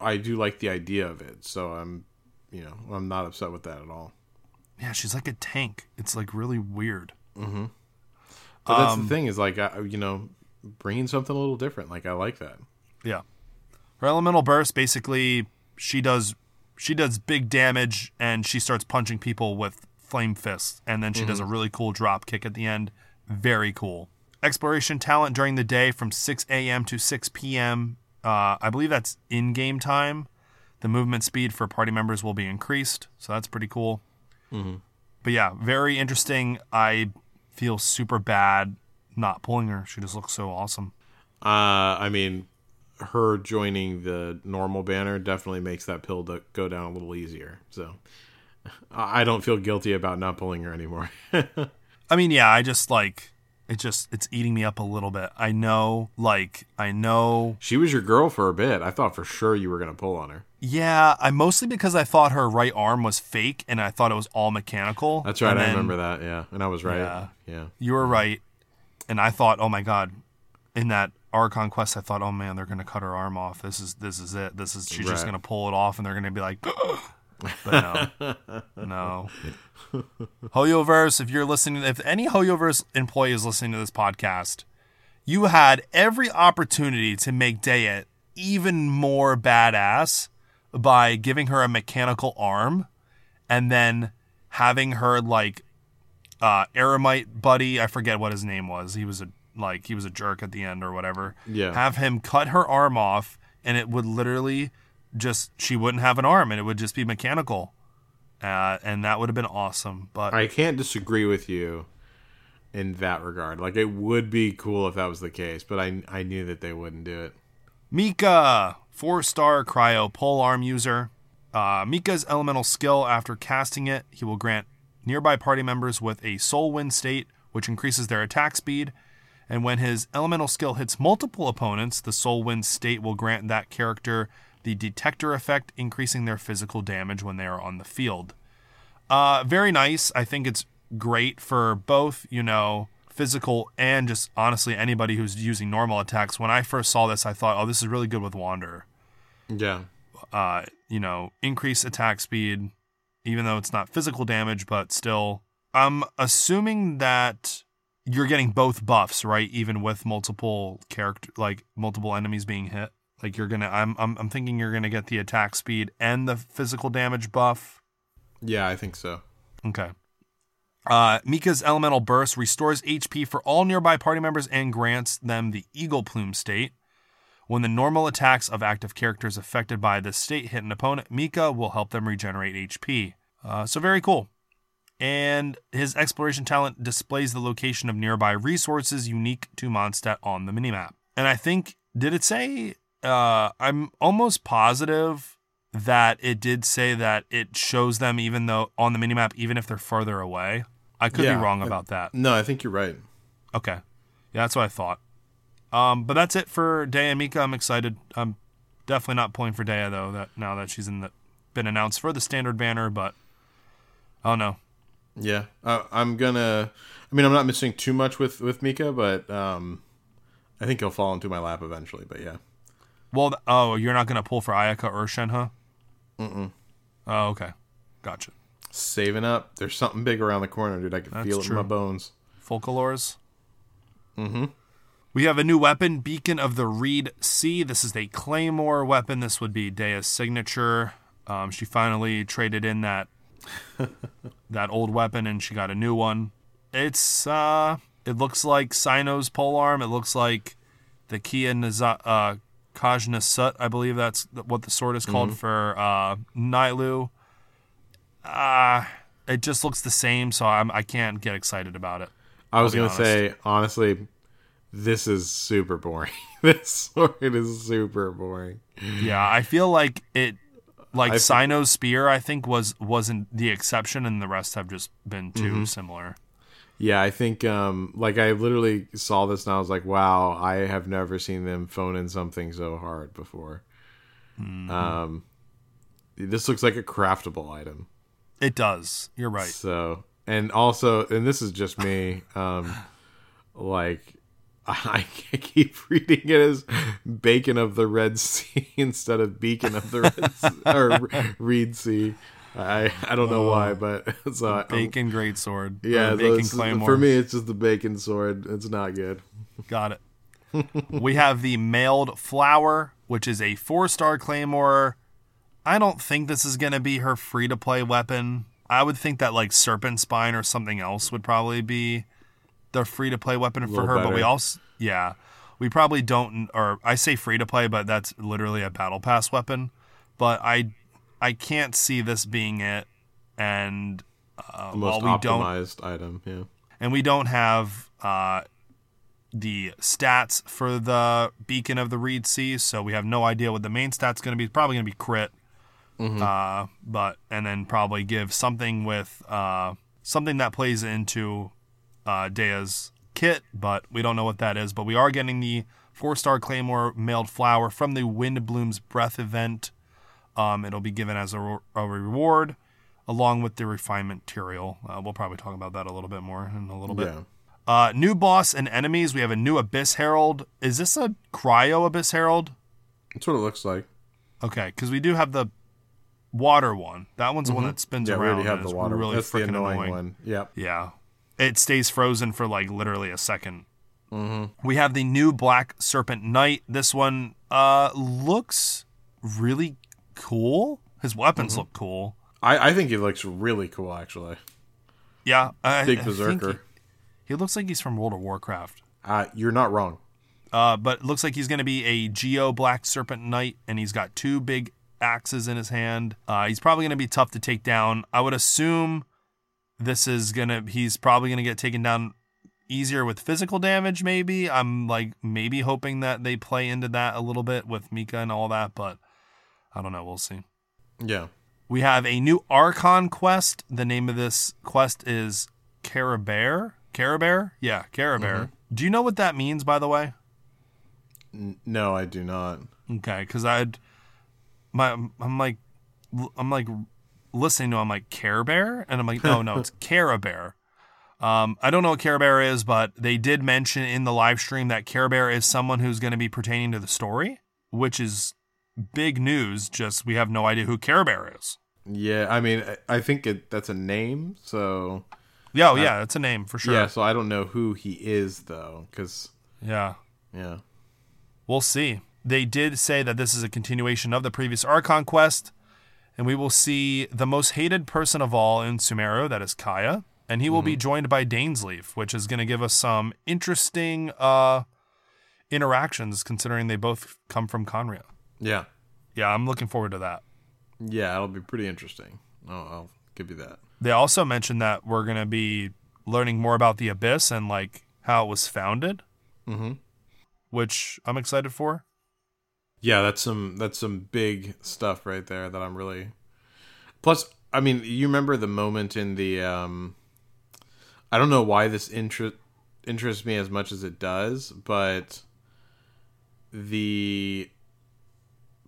I do like the idea of it, so I'm, you know, I'm not upset with that at all. Yeah, she's like a tank. It's like really weird. Mm-hmm. But that's Um, the thing is like, I, you know, bringing something a little different. Like I like that. Yeah. Her elemental burst basically she does she does big damage and she starts punching people with flame fists, and then she does a really cool drop kick at the end. Very cool. Exploration talent during the day from 6 a.m. to 6 p.m. Uh, I believe that's in game time. The movement speed for party members will be increased, so that's pretty cool. But yeah, very interesting. I feel super bad not pulling her. She just looks so awesome. Uh, I mean, her joining the normal banner definitely makes that pill to go down a little easier. So I don't feel guilty about not pulling her anymore. (laughs) I mean, yeah, I just like it. Just it's eating me up a little bit. I know, like I know. she was your girl for a bit. I thought for sure you were gonna pull on her. Yeah, I mostly because I thought her right arm was fake, and I thought it was all mechanical. That's right. And I then remember that. Yeah, and I was right. Yeah. Yeah. You were right, and I thought, oh my god, in that Archon quest, I thought, oh man, they're gonna cut her arm off. This is this is it. This is she's just gonna pull it off, and they're gonna be like, (gasps) but no, (laughs) no. Hoyoverse, if you're listening, if any Hoyoverse employee is listening to this podcast, you had every opportunity to make Dehya even more badass by giving her a mechanical arm and then having her like uh Eremite buddy, I forget what his name was. He was a like he was a jerk at the end or whatever. Yeah. Have him cut her arm off and it would literally just she wouldn't have an arm and it would just be mechanical. Uh, and that would have been awesome. But I can't disagree with you in that regard. Like it would be cool if that was the case, but I I knew that they wouldn't do it. Mika, four star cryo pole arm user. Uh, Mika's elemental skill, after casting it, he will grant nearby party members with a soul wind state, which increases their attack speed. And when his elemental skill hits multiple opponents, the soul wind state will grant that character the detector effect, increasing their physical damage when they are on the field. Uh, very nice. I think it's great for both, you know, physical and just honestly anybody who's using normal attacks. When I first saw this, I thought, oh, this is really good with Wander. Yeah. Uh, you know, increase attack speed, even though it's not physical damage, but still. I'm assuming that you're getting both buffs, right? Even with multiple character, like multiple enemies being hit. Like you're gonna, I'm, I'm, I'm thinking you're gonna get the attack speed and the physical damage buff. Yeah, I think so. Okay. Uh, Mika's elemental burst restores HP for all nearby party members and grants them the eagle plume state. When the normal attacks of active characters affected by this state hit an opponent, Mika will help them regenerate HP. Uh, so very cool. And his exploration talent displays the location of nearby resources unique to Mondstadt on the minimap. And I think, did it say? Uh, I'm almost positive that it did say that it shows them even though on the minimap, even if they're further away. I could Yeah, be wrong about that. No, I think you're right. Okay. Yeah, that's what I thought. Um, but that's it for Dehya and Mika. I'm excited. I'm definitely not pulling for Dehya though. That now that she's in the been announced for the standard banner, but oh no. Yeah, uh, I'm gonna. I mean, I'm not missing too much with with Mika, but um, I think he'll fall into my lap eventually. But yeah, Well, oh, you're not gonna pull for Ayaka or Shenhe? Mm-mm. Oh, okay. Gotcha. saving up. There's something big around the corner, dude. I can That's feel it true. in my bones. Folklores. Mm-hmm. We have a new weapon, Beacon of the Reed Sea. This is a Claymore weapon. This would be Dehya's signature. Um, she finally traded in that (laughs) that old weapon and she got a new one. It's uh it looks like Cyno's polearm. It looks like the Kia Naza- uh Khaj-Nisut, I believe that's what the sword is called for uh Nilou. Uh it just looks the same, so I'm I can't get excited about it. I was gonna say honestly, this is super boring. (laughs) this sword is super boring. Yeah, I feel like it like I- Cyno's spear I think was wasn't the exception and the rest have just been too Mm-hmm. similar. Yeah, I think um like I literally saw this and I was like, wow, I have never seen them phone in something so hard before. Mm-hmm. Um, this looks like a craftable item. It does. You're right. So, and also, and this is just me, (laughs) um, like, I (laughs) keep reading it as Bacon of the Red Sea (laughs) instead of Beacon of the Red (laughs) sea, or Reed Sea. I I don't know why, oh, but so I, Bacon great sword. Yeah, so bacon claymore. for me, it's just the bacon sword. It's not good. Got it. we have the mailed flower, which is a four star claymore. I don't think this is gonna be her free to play weapon. I would think that like Serpent Spine or something else would probably be the free to play weapon for her. But we also, yeah, we probably don't. Or I say free to play, but that's literally a battle pass weapon. But I, I can't see this being it. And uh, The most while we don't optimized item. Yeah. and we don't have uh, the stats for the Beacon of the Reed Sea, so we have no idea what the main stat's going to be. Probably going to be crit, uh, but and then probably give something with uh, something that plays into uh, Dehya's kit, but we don't know what that is. But we are getting the four star Claymore mailed flower from the Windblume's Breath event. Um, it'll be given as a, a reward along with the refinement material. Uh, we'll probably talk about that a little bit more in a little bit. Yeah. Uh, new boss and enemies. We have a new Abyss Herald. Is this a Cryo Abyss Herald? That's what it looks like. Okay, because we do have the water one. That one's the one that spins Mm-hmm. Yeah, we around. already have the water. Really That's the freaking annoying, annoying. one. Yep. Yeah, it stays frozen for like literally a 2nd Mm-hmm. We have the new Black Serpent Knight. This one uh looks really cool. His weapons Mm-hmm. look cool. I, I think he looks really cool, actually. Yeah, I, Big berserker. He, he looks like he's from World of Warcraft. Uh, you're not wrong. Uh, but it looks like he's going to be a Geo Black Serpent Knight, and he's got two big axes in his hand. Uh, he's probably going to be tough to take down. I would assume this is to, he's probably to get taken down easier with physical damage, maybe. I'm like, maybe hoping that they play into that a little bit with Mika and all that, but I don't know. We'll see. Yeah. We have a new Archon quest. The name of this quest is Caribert. Caribert? Yeah, Caribert. Mm-hmm. Do you know what that means, by the way? N- no, I do not. Okay, because I'd my I'm like I'm like listening to him like Care Bear, and I'm like, no, no, it's (laughs) Care Bear. Um, I don't know what Care Bear is, but they did mention in the live stream that Care Bear is someone who's going to be pertaining to the story, which is big news. Just we have no idea who Care Bear is. Yeah, I mean, I- I think it, that's a name, so Yeah, oh, yeah, it's a name for sure. yeah. So I don't know who he is though, because yeah. yeah, We'll see. They did say that this is a continuation of the previous Archon quest, and we will see the most hated person of all in Sumeru, that is Kaya, and he will be joined by Dainsleif, which is going to give us some interesting uh, interactions, considering they both come from Khaenri'ah. yeah, Yeah, I'm looking forward to that. yeah. It'll be pretty interesting. Oh, I'll give you that. They also mentioned that we're going to be learning more about the Abyss and like how it was founded, Mm-hmm. which I'm excited for. Yeah, that's some that's some big stuff right there that I'm really. Plus, I mean, you remember the moment in the um. I don't know why this interest interests me as much as it does, but the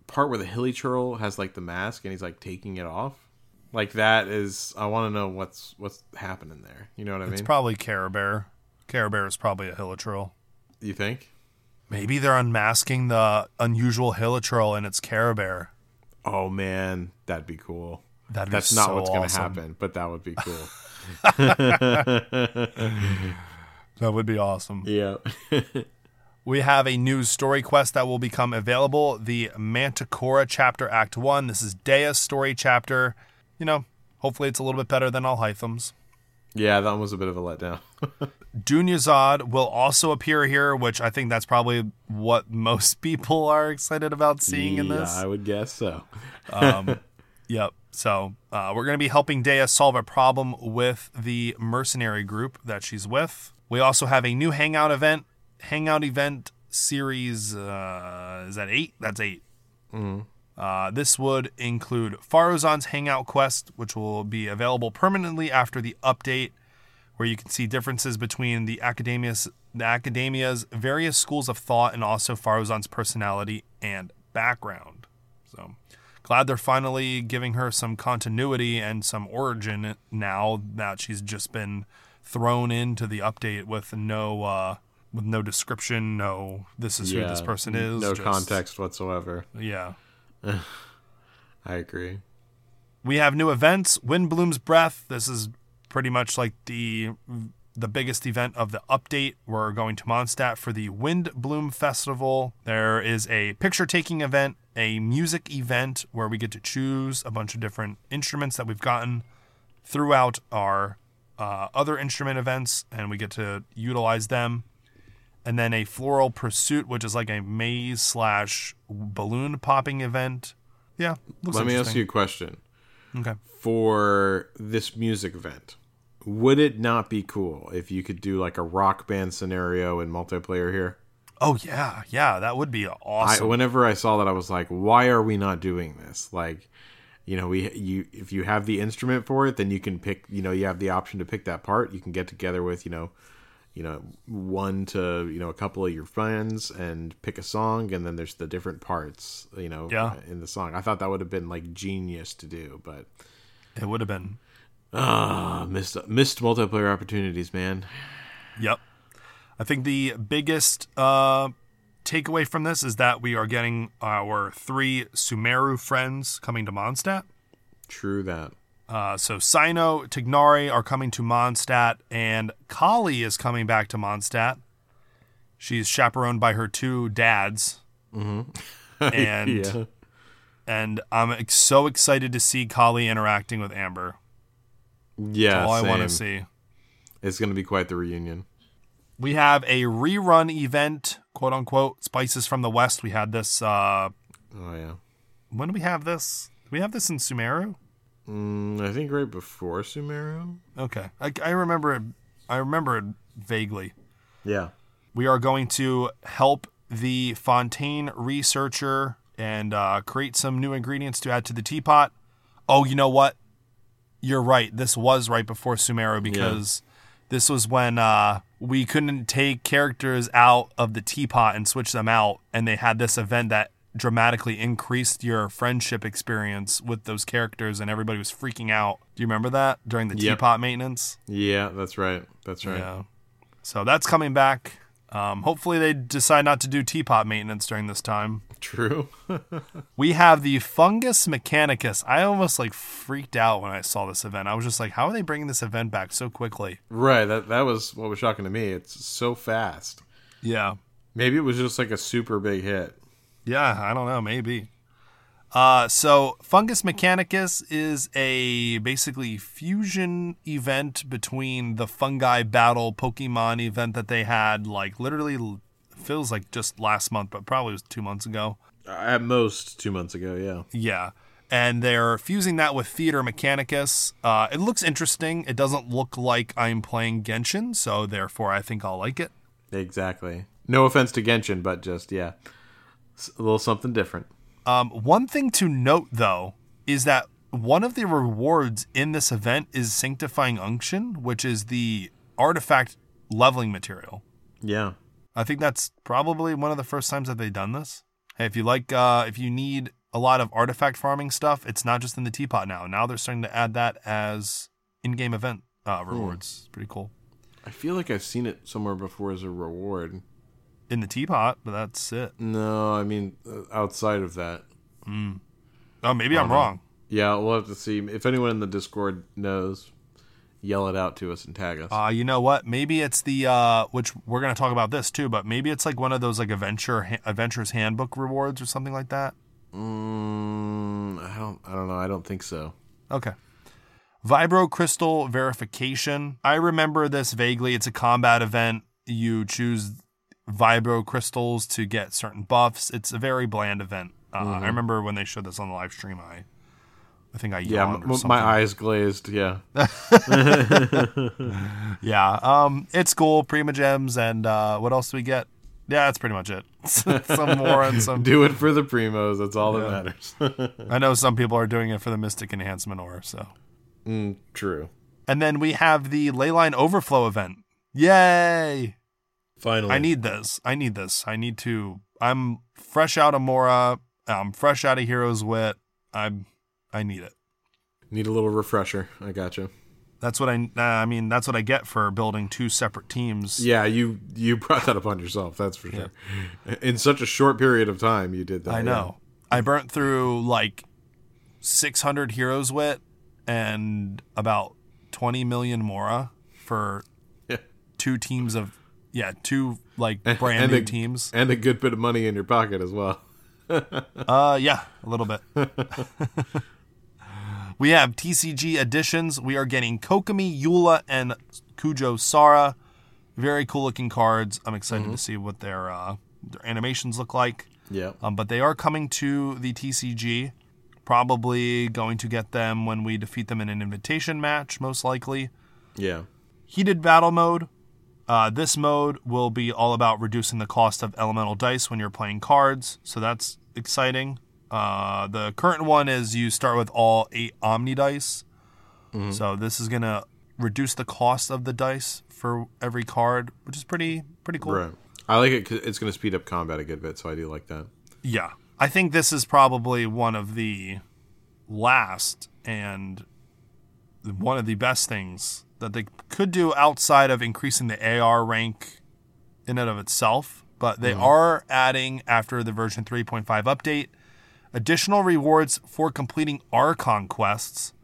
part where the hilichurl has like the mask and he's like taking it off, like that is I want to know what's what's happening there. You know what I It's mean? It's probably Caribert. Caribert is probably a hilichurl you think? Maybe they're unmasking the unusual Hilichurl and it's Caribert. Oh man, that'd be cool. That'd That's be not so what's going to happen, but that would be cool. (laughs) That would be awesome. yeah. (laughs) We have a new story quest that will become available. The Mantichora chapter, Act One. This is Dehya's story chapter. You know, hopefully it's a little bit better than All Alhaitham's. Yeah, that was a bit of a letdown. (laughs) Dunyazad will also appear here, which I think that's probably what most (laughs) people are excited about seeing in this. Yeah, I would guess so. (laughs) Um, yep. So uh, we're going to be helping Dehya solve a problem with the mercenary group that she's with. We also have a new Hangout event. Hangout event series. Uh, is that eight? That's 8 Uh, this would include Faruzan's Hangout quest, which will be available permanently after the update, where you can see differences between the academia's the academia's various schools of thought and also Faruzan's personality and background. So glad they're finally giving her some continuity and some origin now that she's just been thrown into the update with no uh with no description, no this is who this person is. No just- context whatsoever. Yeah. (laughs) I agree. We have new events. Windblume's Breath. This is pretty much like the the biggest event of the update. We're going to Mondstadt for the Wind Bloom Festival. There is a picture taking event, a music event where we get to choose a bunch of different instruments that we've gotten throughout our uh, other instrument events, and we get to utilize them. And then a floral pursuit, which is like a maze slash balloon popping event. Yeah, looks Let me ask you a question. Okay. For this music event, would it not be cool if you could do like a rock band scenario in multiplayer here? Oh yeah, yeah, that would be I, awesome. whenever I saw that, I was like, "Why are we not doing this?" Like, you know, we you if you have the instrument for it, then you can pick. You know, you have the option to pick that part. You can get together with you know, you know, one to you know a couple of your friends and pick a song, and then there's the different parts. You know, Yeah. in the song. I thought that would have been like genius to do, but it would have been. ah, missed missed multiplayer opportunities, man. Yep. I think the biggest uh, takeaway from this is that we are getting our three Sumeru friends coming to Mondstadt. True that. Uh, so Cyno, Tighnari are coming to Mondstadt, and Collei is coming back to Mondstadt. She's chaperoned by her two dads, (laughs) and (laughs) yeah. and I'm ex- so excited to see Collei interacting with Amber. Yeah, All I want to see. It's going to be quite the reunion. We have a rerun event, quote unquote, Spices from the West. We had this. Uh, Oh yeah. when do we have this? Do we have this in Sumeru? Mm, I think right before Sumeru. Okay, I, I remember it. I remember it vaguely. Yeah. We are going to help the Fontaine researcher and uh, create some new ingredients to add to the teapot. Oh, you know what? You're right. This was right before Sumeru because this was when uh, we couldn't take characters out of the teapot and switch them out, and they had this event that dramatically increased your friendship experience with those characters, and everybody was freaking out. Do you remember that during the Yep. teapot maintenance? Yeah, that's right. That's right. Yeah. So that's coming back. Um, hopefully, they decide not to do teapot maintenance during this time. True. (laughs) We have the Fungus Mechanicus. I almost like freaked out when I saw this event. I was just like, how are they bringing this event back so quickly? right. That that was what was shocking to me. It's so fast. Yeah. Maybe it was just like a super big hit. Yeah, I don't know, maybe. Uh, so Fungus Mechanicus is a basically fusion event between the fungi battle Pokemon event that they had like literally feels like just last month, but probably was two months ago. At most two months ago. Yeah. Yeah. And they're fusing that with Theater Mechanicus. Uh, it looks interesting. It doesn't look like I'm playing Genshin, so therefore I think I'll like it. Exactly. No offense to Genshin, but just yeah, S- a little something different. Um, one thing to note, though, is that one of the rewards in this event is Sanctifying Unction, which is the artifact leveling material. Yeah. I think that's probably one of the first times that they've done this. Hey, if you like, uh, if you need a lot of artifact farming stuff, it's not just in the teapot now. Now they're starting to add that as in-game event uh, rewards. Pretty cool I feel like I've seen it somewhere before as a reward. In the teapot, but that's it. No, I mean uh, outside of that. Oh, maybe I'm wrong. Yeah, we'll have to see if anyone in the Discord knows. Yell it out to us and tag us. Uh, you know what? Maybe it's the uh, which we're gonna talk about this too, but maybe it's like one of those like adventure ha- adventures handbook rewards or something like that. Mm, I don't. I don't know. I don't think so. Okay. Vibro Crystal Verification. I remember this vaguely. It's a combat event. You choose Vibro Crystals to get certain buffs. It's a very bland event. Uh, I remember when they showed this on the live stream. I, I think I Yeah, yawned m- or my eyes glazed. Yeah, (laughs) Yeah. Um, it's cool. Primogems and uh, what else do we get? Yeah, that's pretty much it. (laughs) some more and some. (laughs) do it for the primos. That's all that matters. I know some people are doing it for the Mystic Enhancement Ore. So, mm, true. and then we have the Leyline Overflow event. Yay! Finally, I need this. I need this. I need to. I'm fresh out of Mora. I'm fresh out of Hero's Wit. I'm. I need it. need a little refresher. I gotcha. That's what I. Uh, I mean, that's what I get for building two separate teams. Yeah, you you brought that upon yourself. That's for sure. In such a short period of time, you did that. I know. I burnt through like 600 Hero's Wit and about 20 million Mora for (laughs) Yeah. two teams of yeah, two like brand and new a- teams. and a good bit of money in your pocket as well. (laughs) Uh, yeah, a little bit. (laughs) we have TCG editions. We are getting Kokomi, Eula, and Kujo Sara. Very cool looking cards. I'm excited to see what their uh, their animations look like. Yeah. Um, but they are coming to the TCG. Probably going to get them when we defeat them in an invitation match, most likely. Yeah. Heated battle mode. Uh, this mode will be all about reducing the cost of elemental dice when you're playing cards, so that's exciting. Uh, the current one is you start with all eight Omni dice, so this is gonna reduce the cost of the dice for every card, which is pretty pretty cool. Right. I like it because it's going to speed up combat a good bit, so I do like that. Yeah. I think this is probably one of the last and one of the best things that they could do outside of increasing the AR rank in and of itself. But they are adding, after the version 3.5 update, additional rewards for completing Archon quests.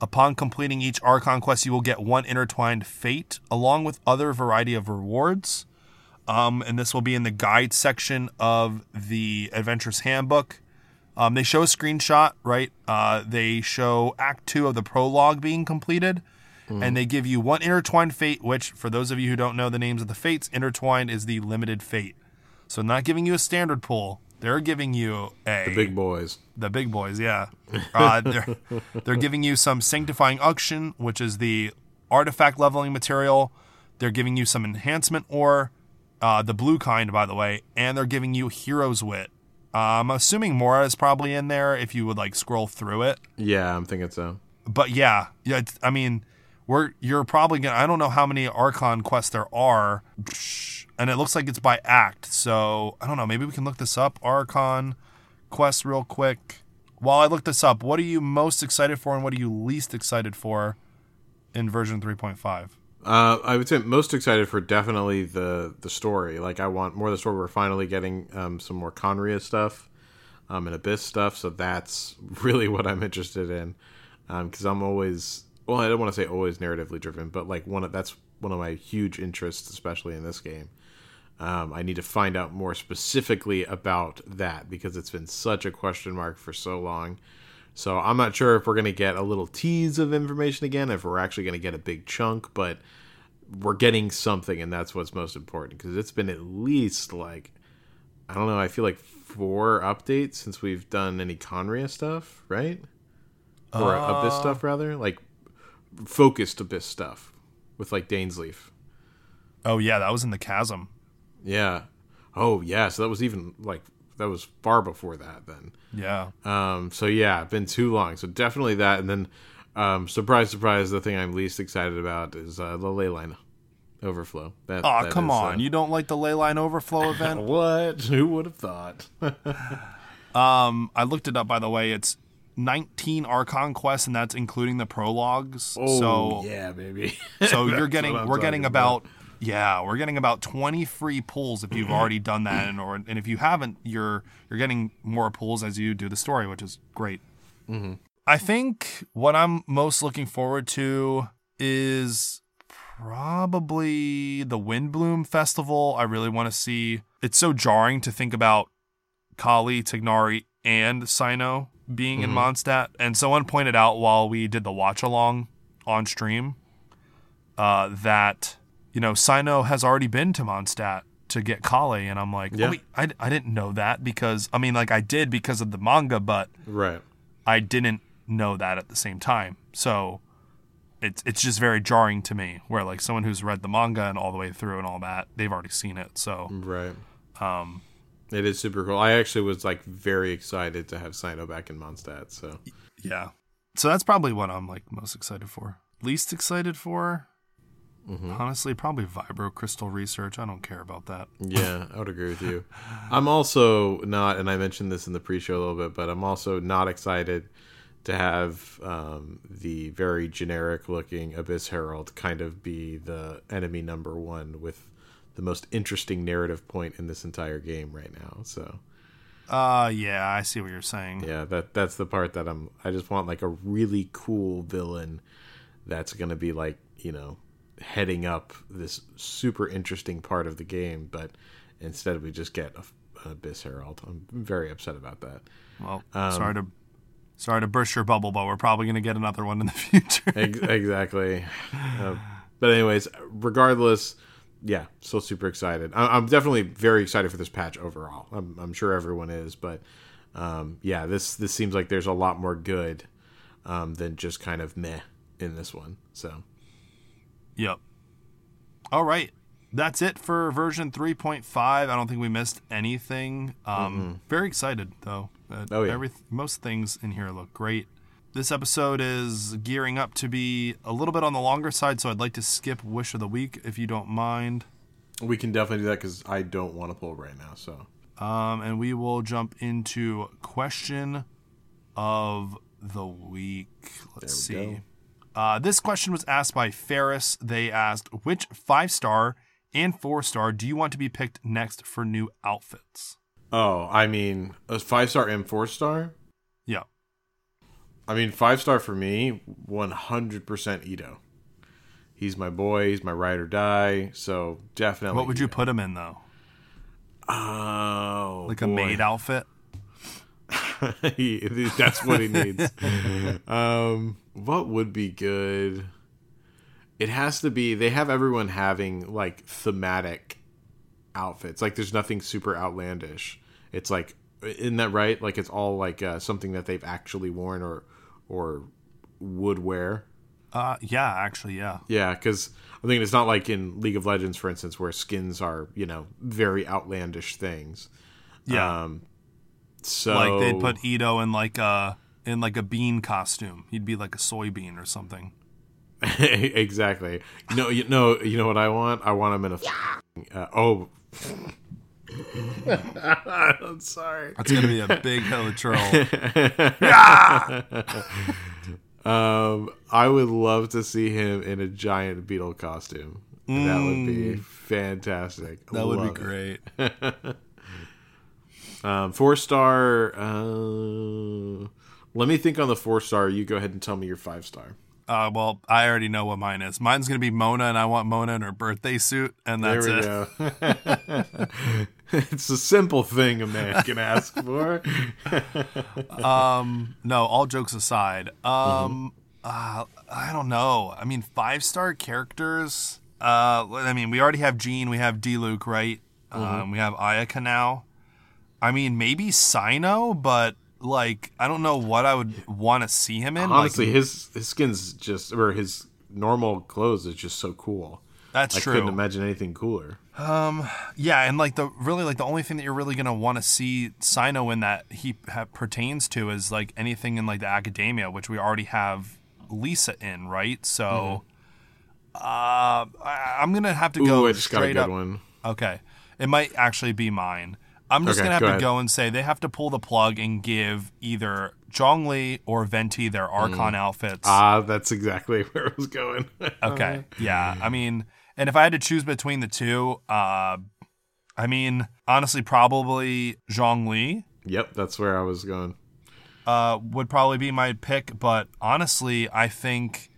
Upon completing each Archon quest, you will get one intertwined fate, along with other variety of rewards. Um, and this will be in the guide section of the Adventurous Handbook. Um, they show a screenshot, right? Uh, they show Act Two of the prologue being completed, and they give you one intertwined fate. Which, for those of you who don't know the names of the fates, intertwined is the limited fate. So, not giving you a standard pool. They're giving you a The big boys. the big boys, yeah. Uh, (laughs) they're, they're giving you some sanctifying unction, which is the artifact leveling material. They're giving you some enhancement ore, uh, the blue kind, by the way, and they're giving you hero's wit. Uh, I'm assuming Mora is probably in there if you would like scroll through it. Yeah, I'm thinking so. But yeah, yeah. I mean, we're you're probably gonna. I don't know how many Archon quests there are, and it looks like it's by act. So I don't know. Maybe we can look this up. Archon quests real quick. While I look this up, what are you most excited for, and what are you least excited for in version 3.5? Uh, I would say most excited for definitely the the story. Like I want more of the story. We're finally getting um, some more Khaenri'ah stuff um, and Abyss stuff. So that's (laughs) really what I'm interested in. Because I'm always well, I don't want to say always narratively driven, but like one of that's one of my huge interests, especially in this game. Um, I need to find out more specifically about that because it's been such a question mark for so long. So I'm not sure if we're going to get a little tease of information again, if we're actually going to get a big chunk, but we're getting something, and that's what's most important because it's been at least like I don't know. I feel like four updates since we've done any Khaenri'ah stuff, right? Or Abyss Uh. stuff rather, like focused Abyss stuff with like Dainsleif. Oh yeah, that was in the chasm. Yeah. Oh yeah. So that was even like that was far before that then. Yeah. Um, so yeah, been too long. So definitely that, and then um, surprise, surprise, the thing I'm least excited about is uh, the ley line overflow. That, Oh that come is, on! uh, you don't like the ley line overflow event? (laughs) what? Who would have thought? (laughs) Um, I looked it up by the way. It's 19 Archon quests, and that's including the prologues. so Oh, yeah, baby. (laughs) so you're getting we're getting talking about yeah we're getting about 20 free pulls if you've already done that and or and if you haven't you're you're getting more pulls as you do the story which is great Mm-hmm. i think what i'm most looking forward to is probably the windblume festival i really want to see it's so jarring to think about collei tighnari and cyno being Mm-hmm. in mondstadt and someone pointed out while we did the watch along on stream uh, that you know Cyno has already been to Mondstadt to get Collei, and I'm like, Yeah. oh, wait, I, I didn't know that because I mean, like I did because of the manga, but right. I didn't know that at the same time. So it's it's just very jarring to me, where like someone who's read the manga and all the way through and all that, they've already seen it. So Right. um, It is super cool. I actually was like very excited to have Cyno back in Mondstadt. So yeah, so that's probably what I'm like most excited for. Least excited for. Honestly, probably Vibro Crystal Research. I don't care about that. (laughs) yeah, I would agree with you. I'm also not, and I mentioned this in the pre-show a little bit, but I'm also not excited to have um, the very generic-looking Abyss Herald kind of be the enemy number one with the most interesting narrative point in this entire game right now. So Uh, yeah, I see what you're saying. yeah, that that's the part that I'm. I just want like a really cool villain that's gonna be like you know heading up this super interesting part of the game, but instead we just get a, an Abyss Herald. I'm very upset about that. Well, Um, sorry to Sorry to burst your bubble, but we're probably going to get another one in the (laughs) future. Ex- exactly. Uh, but anyways, regardless, yeah, still super excited. I- I'm definitely very excited for this patch overall. I'm, I'm sure everyone is, but um, yeah, this this seems like there's a lot more good um, than just kind of meh in this one. So Yep. All right. That's it for version 3.5. I don't think we missed anything. Um, Very excited, though. Uh, Oh, yeah. every, most things in here look great. This episode is gearing up to be a little bit on the longer side, so I'd like to skip Wish of the Week if you don't mind. we can definitely do that because I don't want to pull right now. So Um, and we will jump into question of the week. Let's we see. Uh, this question was asked by Ferris. They asked, which five star and four star do you want to be picked next for new outfits? oh, I mean, a five star and four star. I mean, five star for me, 100% Itto. He's my boy. He's my ride or die. So definitely. What would you put him in, though? Oh, Like a boy. maid outfit? (laughs) He- That's what he needs. (laughs) um, what would be good? It has to be. They have everyone having like thematic outfits. Like, there's nothing super outlandish. It's like, isn't that right? Like, it's all like uh, something that they've actually worn or or would wear. Uh, yeah, actually, yeah. Yeah, because I think it's not like in League of Legends, for instance, where skins are you know very outlandish things. Yeah. Um, so like they'd put Itto in like a in like a bean costume. He'd be like a soybean or something. (laughs) exactly. No, you know, you know what I want? I want him in a. f- Uh, oh. I'm sorry. That's gonna be a big hell of a troll. (laughs) Um, I would love to see him in a giant beetle costume. That would be fantastic. Mm. That would be it. great. (laughs) Um, four star. Uh, let me think on the four star. You go ahead and tell me your five star. Uh, well, I already know what mine is. Mine's gonna be Mona, and I want Mona in her birthday suit, and that's there we it. go. (laughs) it's a simple thing a man can ask for. (laughs) Um, no, all jokes aside, um, Mm-hmm. uh, I don't know. I mean, five star characters. Uh, I mean, we already have Jean, we have Diluc, right? Mm-hmm. Um, we have Ayaka now. I mean, maybe Cyno, but like, I don't know what I would want to see him in. Honestly, like, his his skin's just or his normal clothes is just so cool. that's I true. couldn't imagine anything cooler. Um, Yeah, and like the really like the only thing that you're really gonna want to see Cyno in that he ha- pertains to is like anything in like the academia, which we already have Lisa in, right? So, uh, I, I'm gonna have to go Mm-hmm. Ooh, I just got a straight good up. one. Okay, it might actually be mine. I'm just Okay, gonna have go to ahead. go and say they have to pull the plug and give either Zhongli or Venti their Archon outfits. Ah, that's exactly (laughs) where it was going. (laughs) Okay. Yeah. I mean, and if I had to choose between the two, uh, I mean, honestly, probably Zhongli yep, that's where I was going. uh, would probably be my pick. But honestly, I think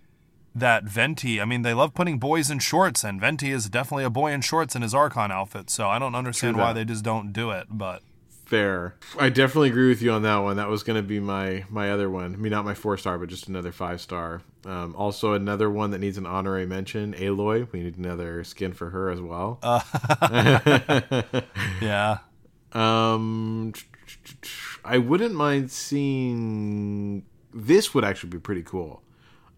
that Venti, I mean, they love putting boys in shorts, and Venti is definitely a boy in shorts in his Archon outfit. So I don't understand why they just don't do it. But Fair. I definitely agree with you on that one. That was going to be my my other one. I mean, not my four star, but just another five star. Um, also, another one that needs an honorary mention. Aloy. We need another skin for her as well. (laughs) yeah. Um, I wouldn't mind seeing. This would actually be pretty cool.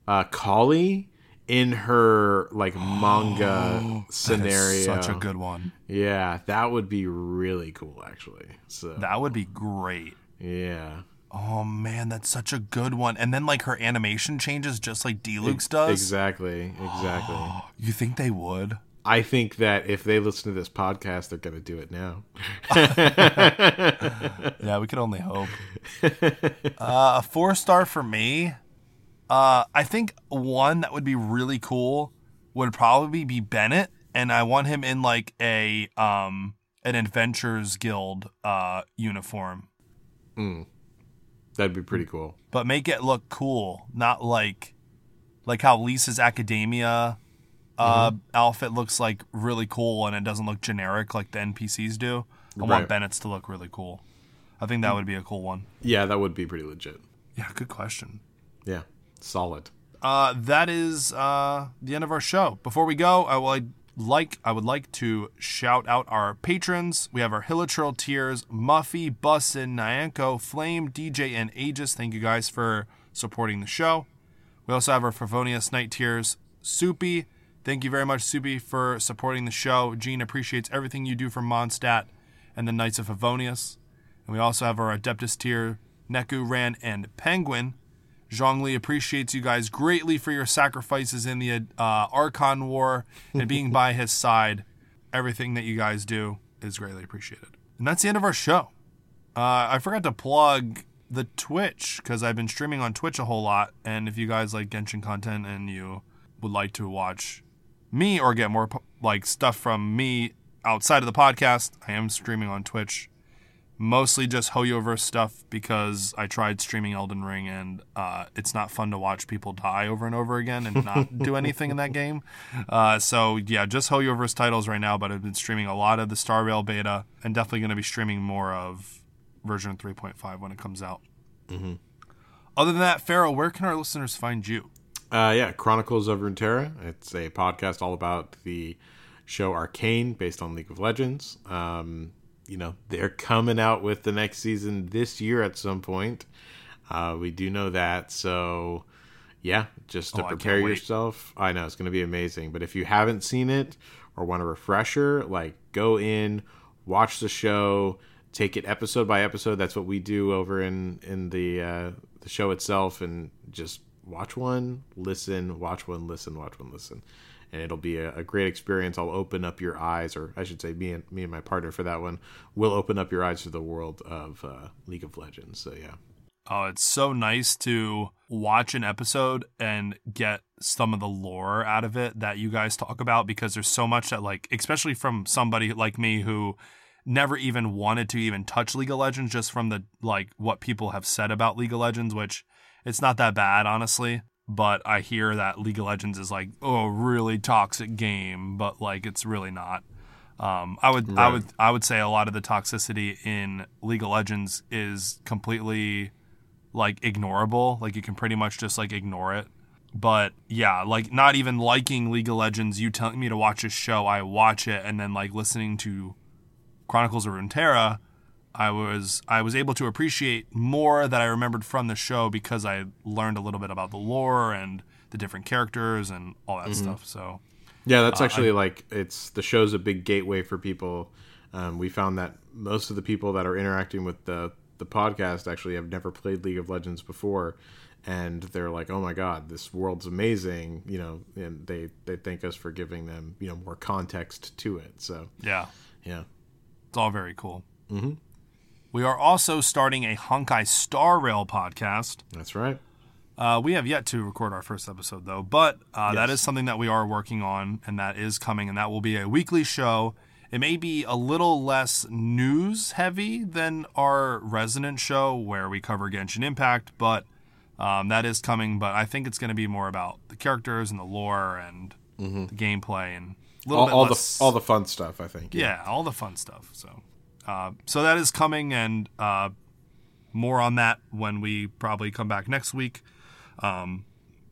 Uh, Collei in her like manga scenario. Such a good one. Yeah, that would be really cool, actually. So That would be great. yeah, Oh man, that's such a good one. And then like her animation changes just like Diluc's does. exactly, exactly. (gasps) You think they would? I think that if they listen to this podcast, they're gonna do it now. (laughs) (laughs) Yeah, we could only hope. uh, a four star for me. Uh, I think one that would be really cool would probably be Bennett, and I want him in like a um an Adventures Guild uh uniform, That'd be pretty cool. but make it look cool, not like like how Lisa's Academia uh Mm-hmm. outfit looks like really cool and it doesn't look generic like the NPCs do. I Right. want Bennett's to look really cool. I think that would be a cool one. Yeah, that would be pretty legit. Yeah, good question. Yeah, solid. Uh, that is uh, the end of our show. Before we go, I would like I would like to shout out our patrons. We have our Hilichurl tiers, Muffy, Bussin, Nyanko, Flame, DJ, and Aegis. Thank you guys for supporting the show. We also have our Favonius Knight tiers, Soupy. Thank you very much, Soupy, for supporting the show. Jean appreciates everything you do for Mondstadt and the Knights of Favonius. And we also have our Adeptus tier, Neku, Ran, and Penguin. Zhongli appreciates you guys greatly for your sacrifices in the uh, Archon War and being by his side. Everything that you guys do is greatly appreciated. And that's the end of our show. Uh, I forgot to plug the Twitch because I've been streaming on Twitch a whole lot. And if you guys like Genshin content and you would like to watch me or get more like stuff from me outside of the podcast, I am streaming on Twitch mostly just Hoyoverse stuff because I tried streaming Elden Ring and uh, it's not fun to watch people die over and over again and not do (laughs) anything in that game. Uh, so yeah, just Hoyoverse titles right now, but I've been streaming a lot of the Star Rail beta and definitely going to be streaming more of version 3.5 when it comes out. Mm-hmm. Other than that, Faro, where can our listeners find you? Uh, yeah, Chronicles of Runeterra. It's a podcast all about the show Arcane based on League of Legends. Um, you know they're coming out with the next season this year at some point. Uh, we do know that, so yeah, just to Oh, prepare can't yourself. I know it's going to be amazing. But if you haven't seen it or want a refresher, like go in, watch the show, take it episode by episode. That's what we do over in in the uh, the show itself, and just watch one, listen, watch one, listen, watch one, listen. And it'll be a, a great experience. I'll open up your eyes, or I should say, me and me and my partner for that one will open up your eyes to the world of uh, League of Legends. So yeah, Oh, it's so nice to watch an episode and get some of the lore out of it that you guys talk about because there's so much that like especially from somebody like me who never even wanted to even touch League of Legends just from the like what people have said about League of Legends, which it's not that bad honestly. But I hear that League of Legends is like, oh, really toxic game, but like it's really not. Um, I would, I would, I would say a lot of the toxicity in League of Legends is completely like ignorable. Like you can pretty much just like ignore it. But yeah, like not even liking League of Legends, you telling me to watch a show, I watch it, and then like listening to Chronicles of Runeterra, I was I was able to appreciate more that I remembered from the show because I learned a little bit about the lore and the different characters and all that stuff. So Yeah, that's actually like it's the show's a big gateway for people. Um, we found that most of the people that are interacting with the the podcast actually have never played League of Legends before, and they're like, "Oh my god, this world's amazing!" You know, and they they thank us for giving them you know more context to it. So yeah, yeah, it's all very cool. Mm-hmm. We are also starting a Honkai Star Rail podcast. that's right. Uh, we have yet to record our first episode, though, but uh, Yes. is something that we are working on, and that is coming, and that will be a weekly show. It may be a little less news heavy than our resident show where we cover Genshin Impact, but um, that is coming. But I think it's going to be more about the characters and the lore and the gameplay and a little All, bit all less, the all the fun stuff. I think. yeah, all the fun stuff. So, uh, so that is coming, and uh, more on that when we probably come back next week. Um,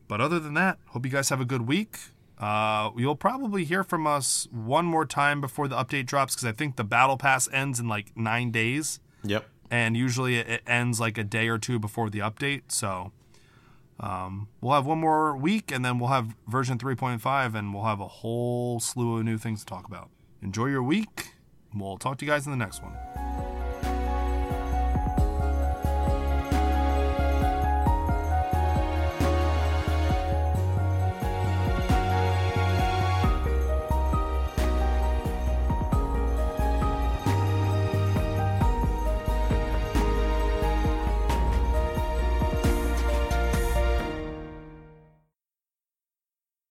but other than that, hope you guys have a good week. Uh, you'll probably hear from us one more time before the update drops because I think the battle pass ends in like nine days, Yep. and usually it it ends like a day or two before the update. So. Um, we'll have one more week and then we'll have version 3.5 and we'll have a whole slew of new things to talk about. Enjoy your week. We'll talk to you guys in the next one.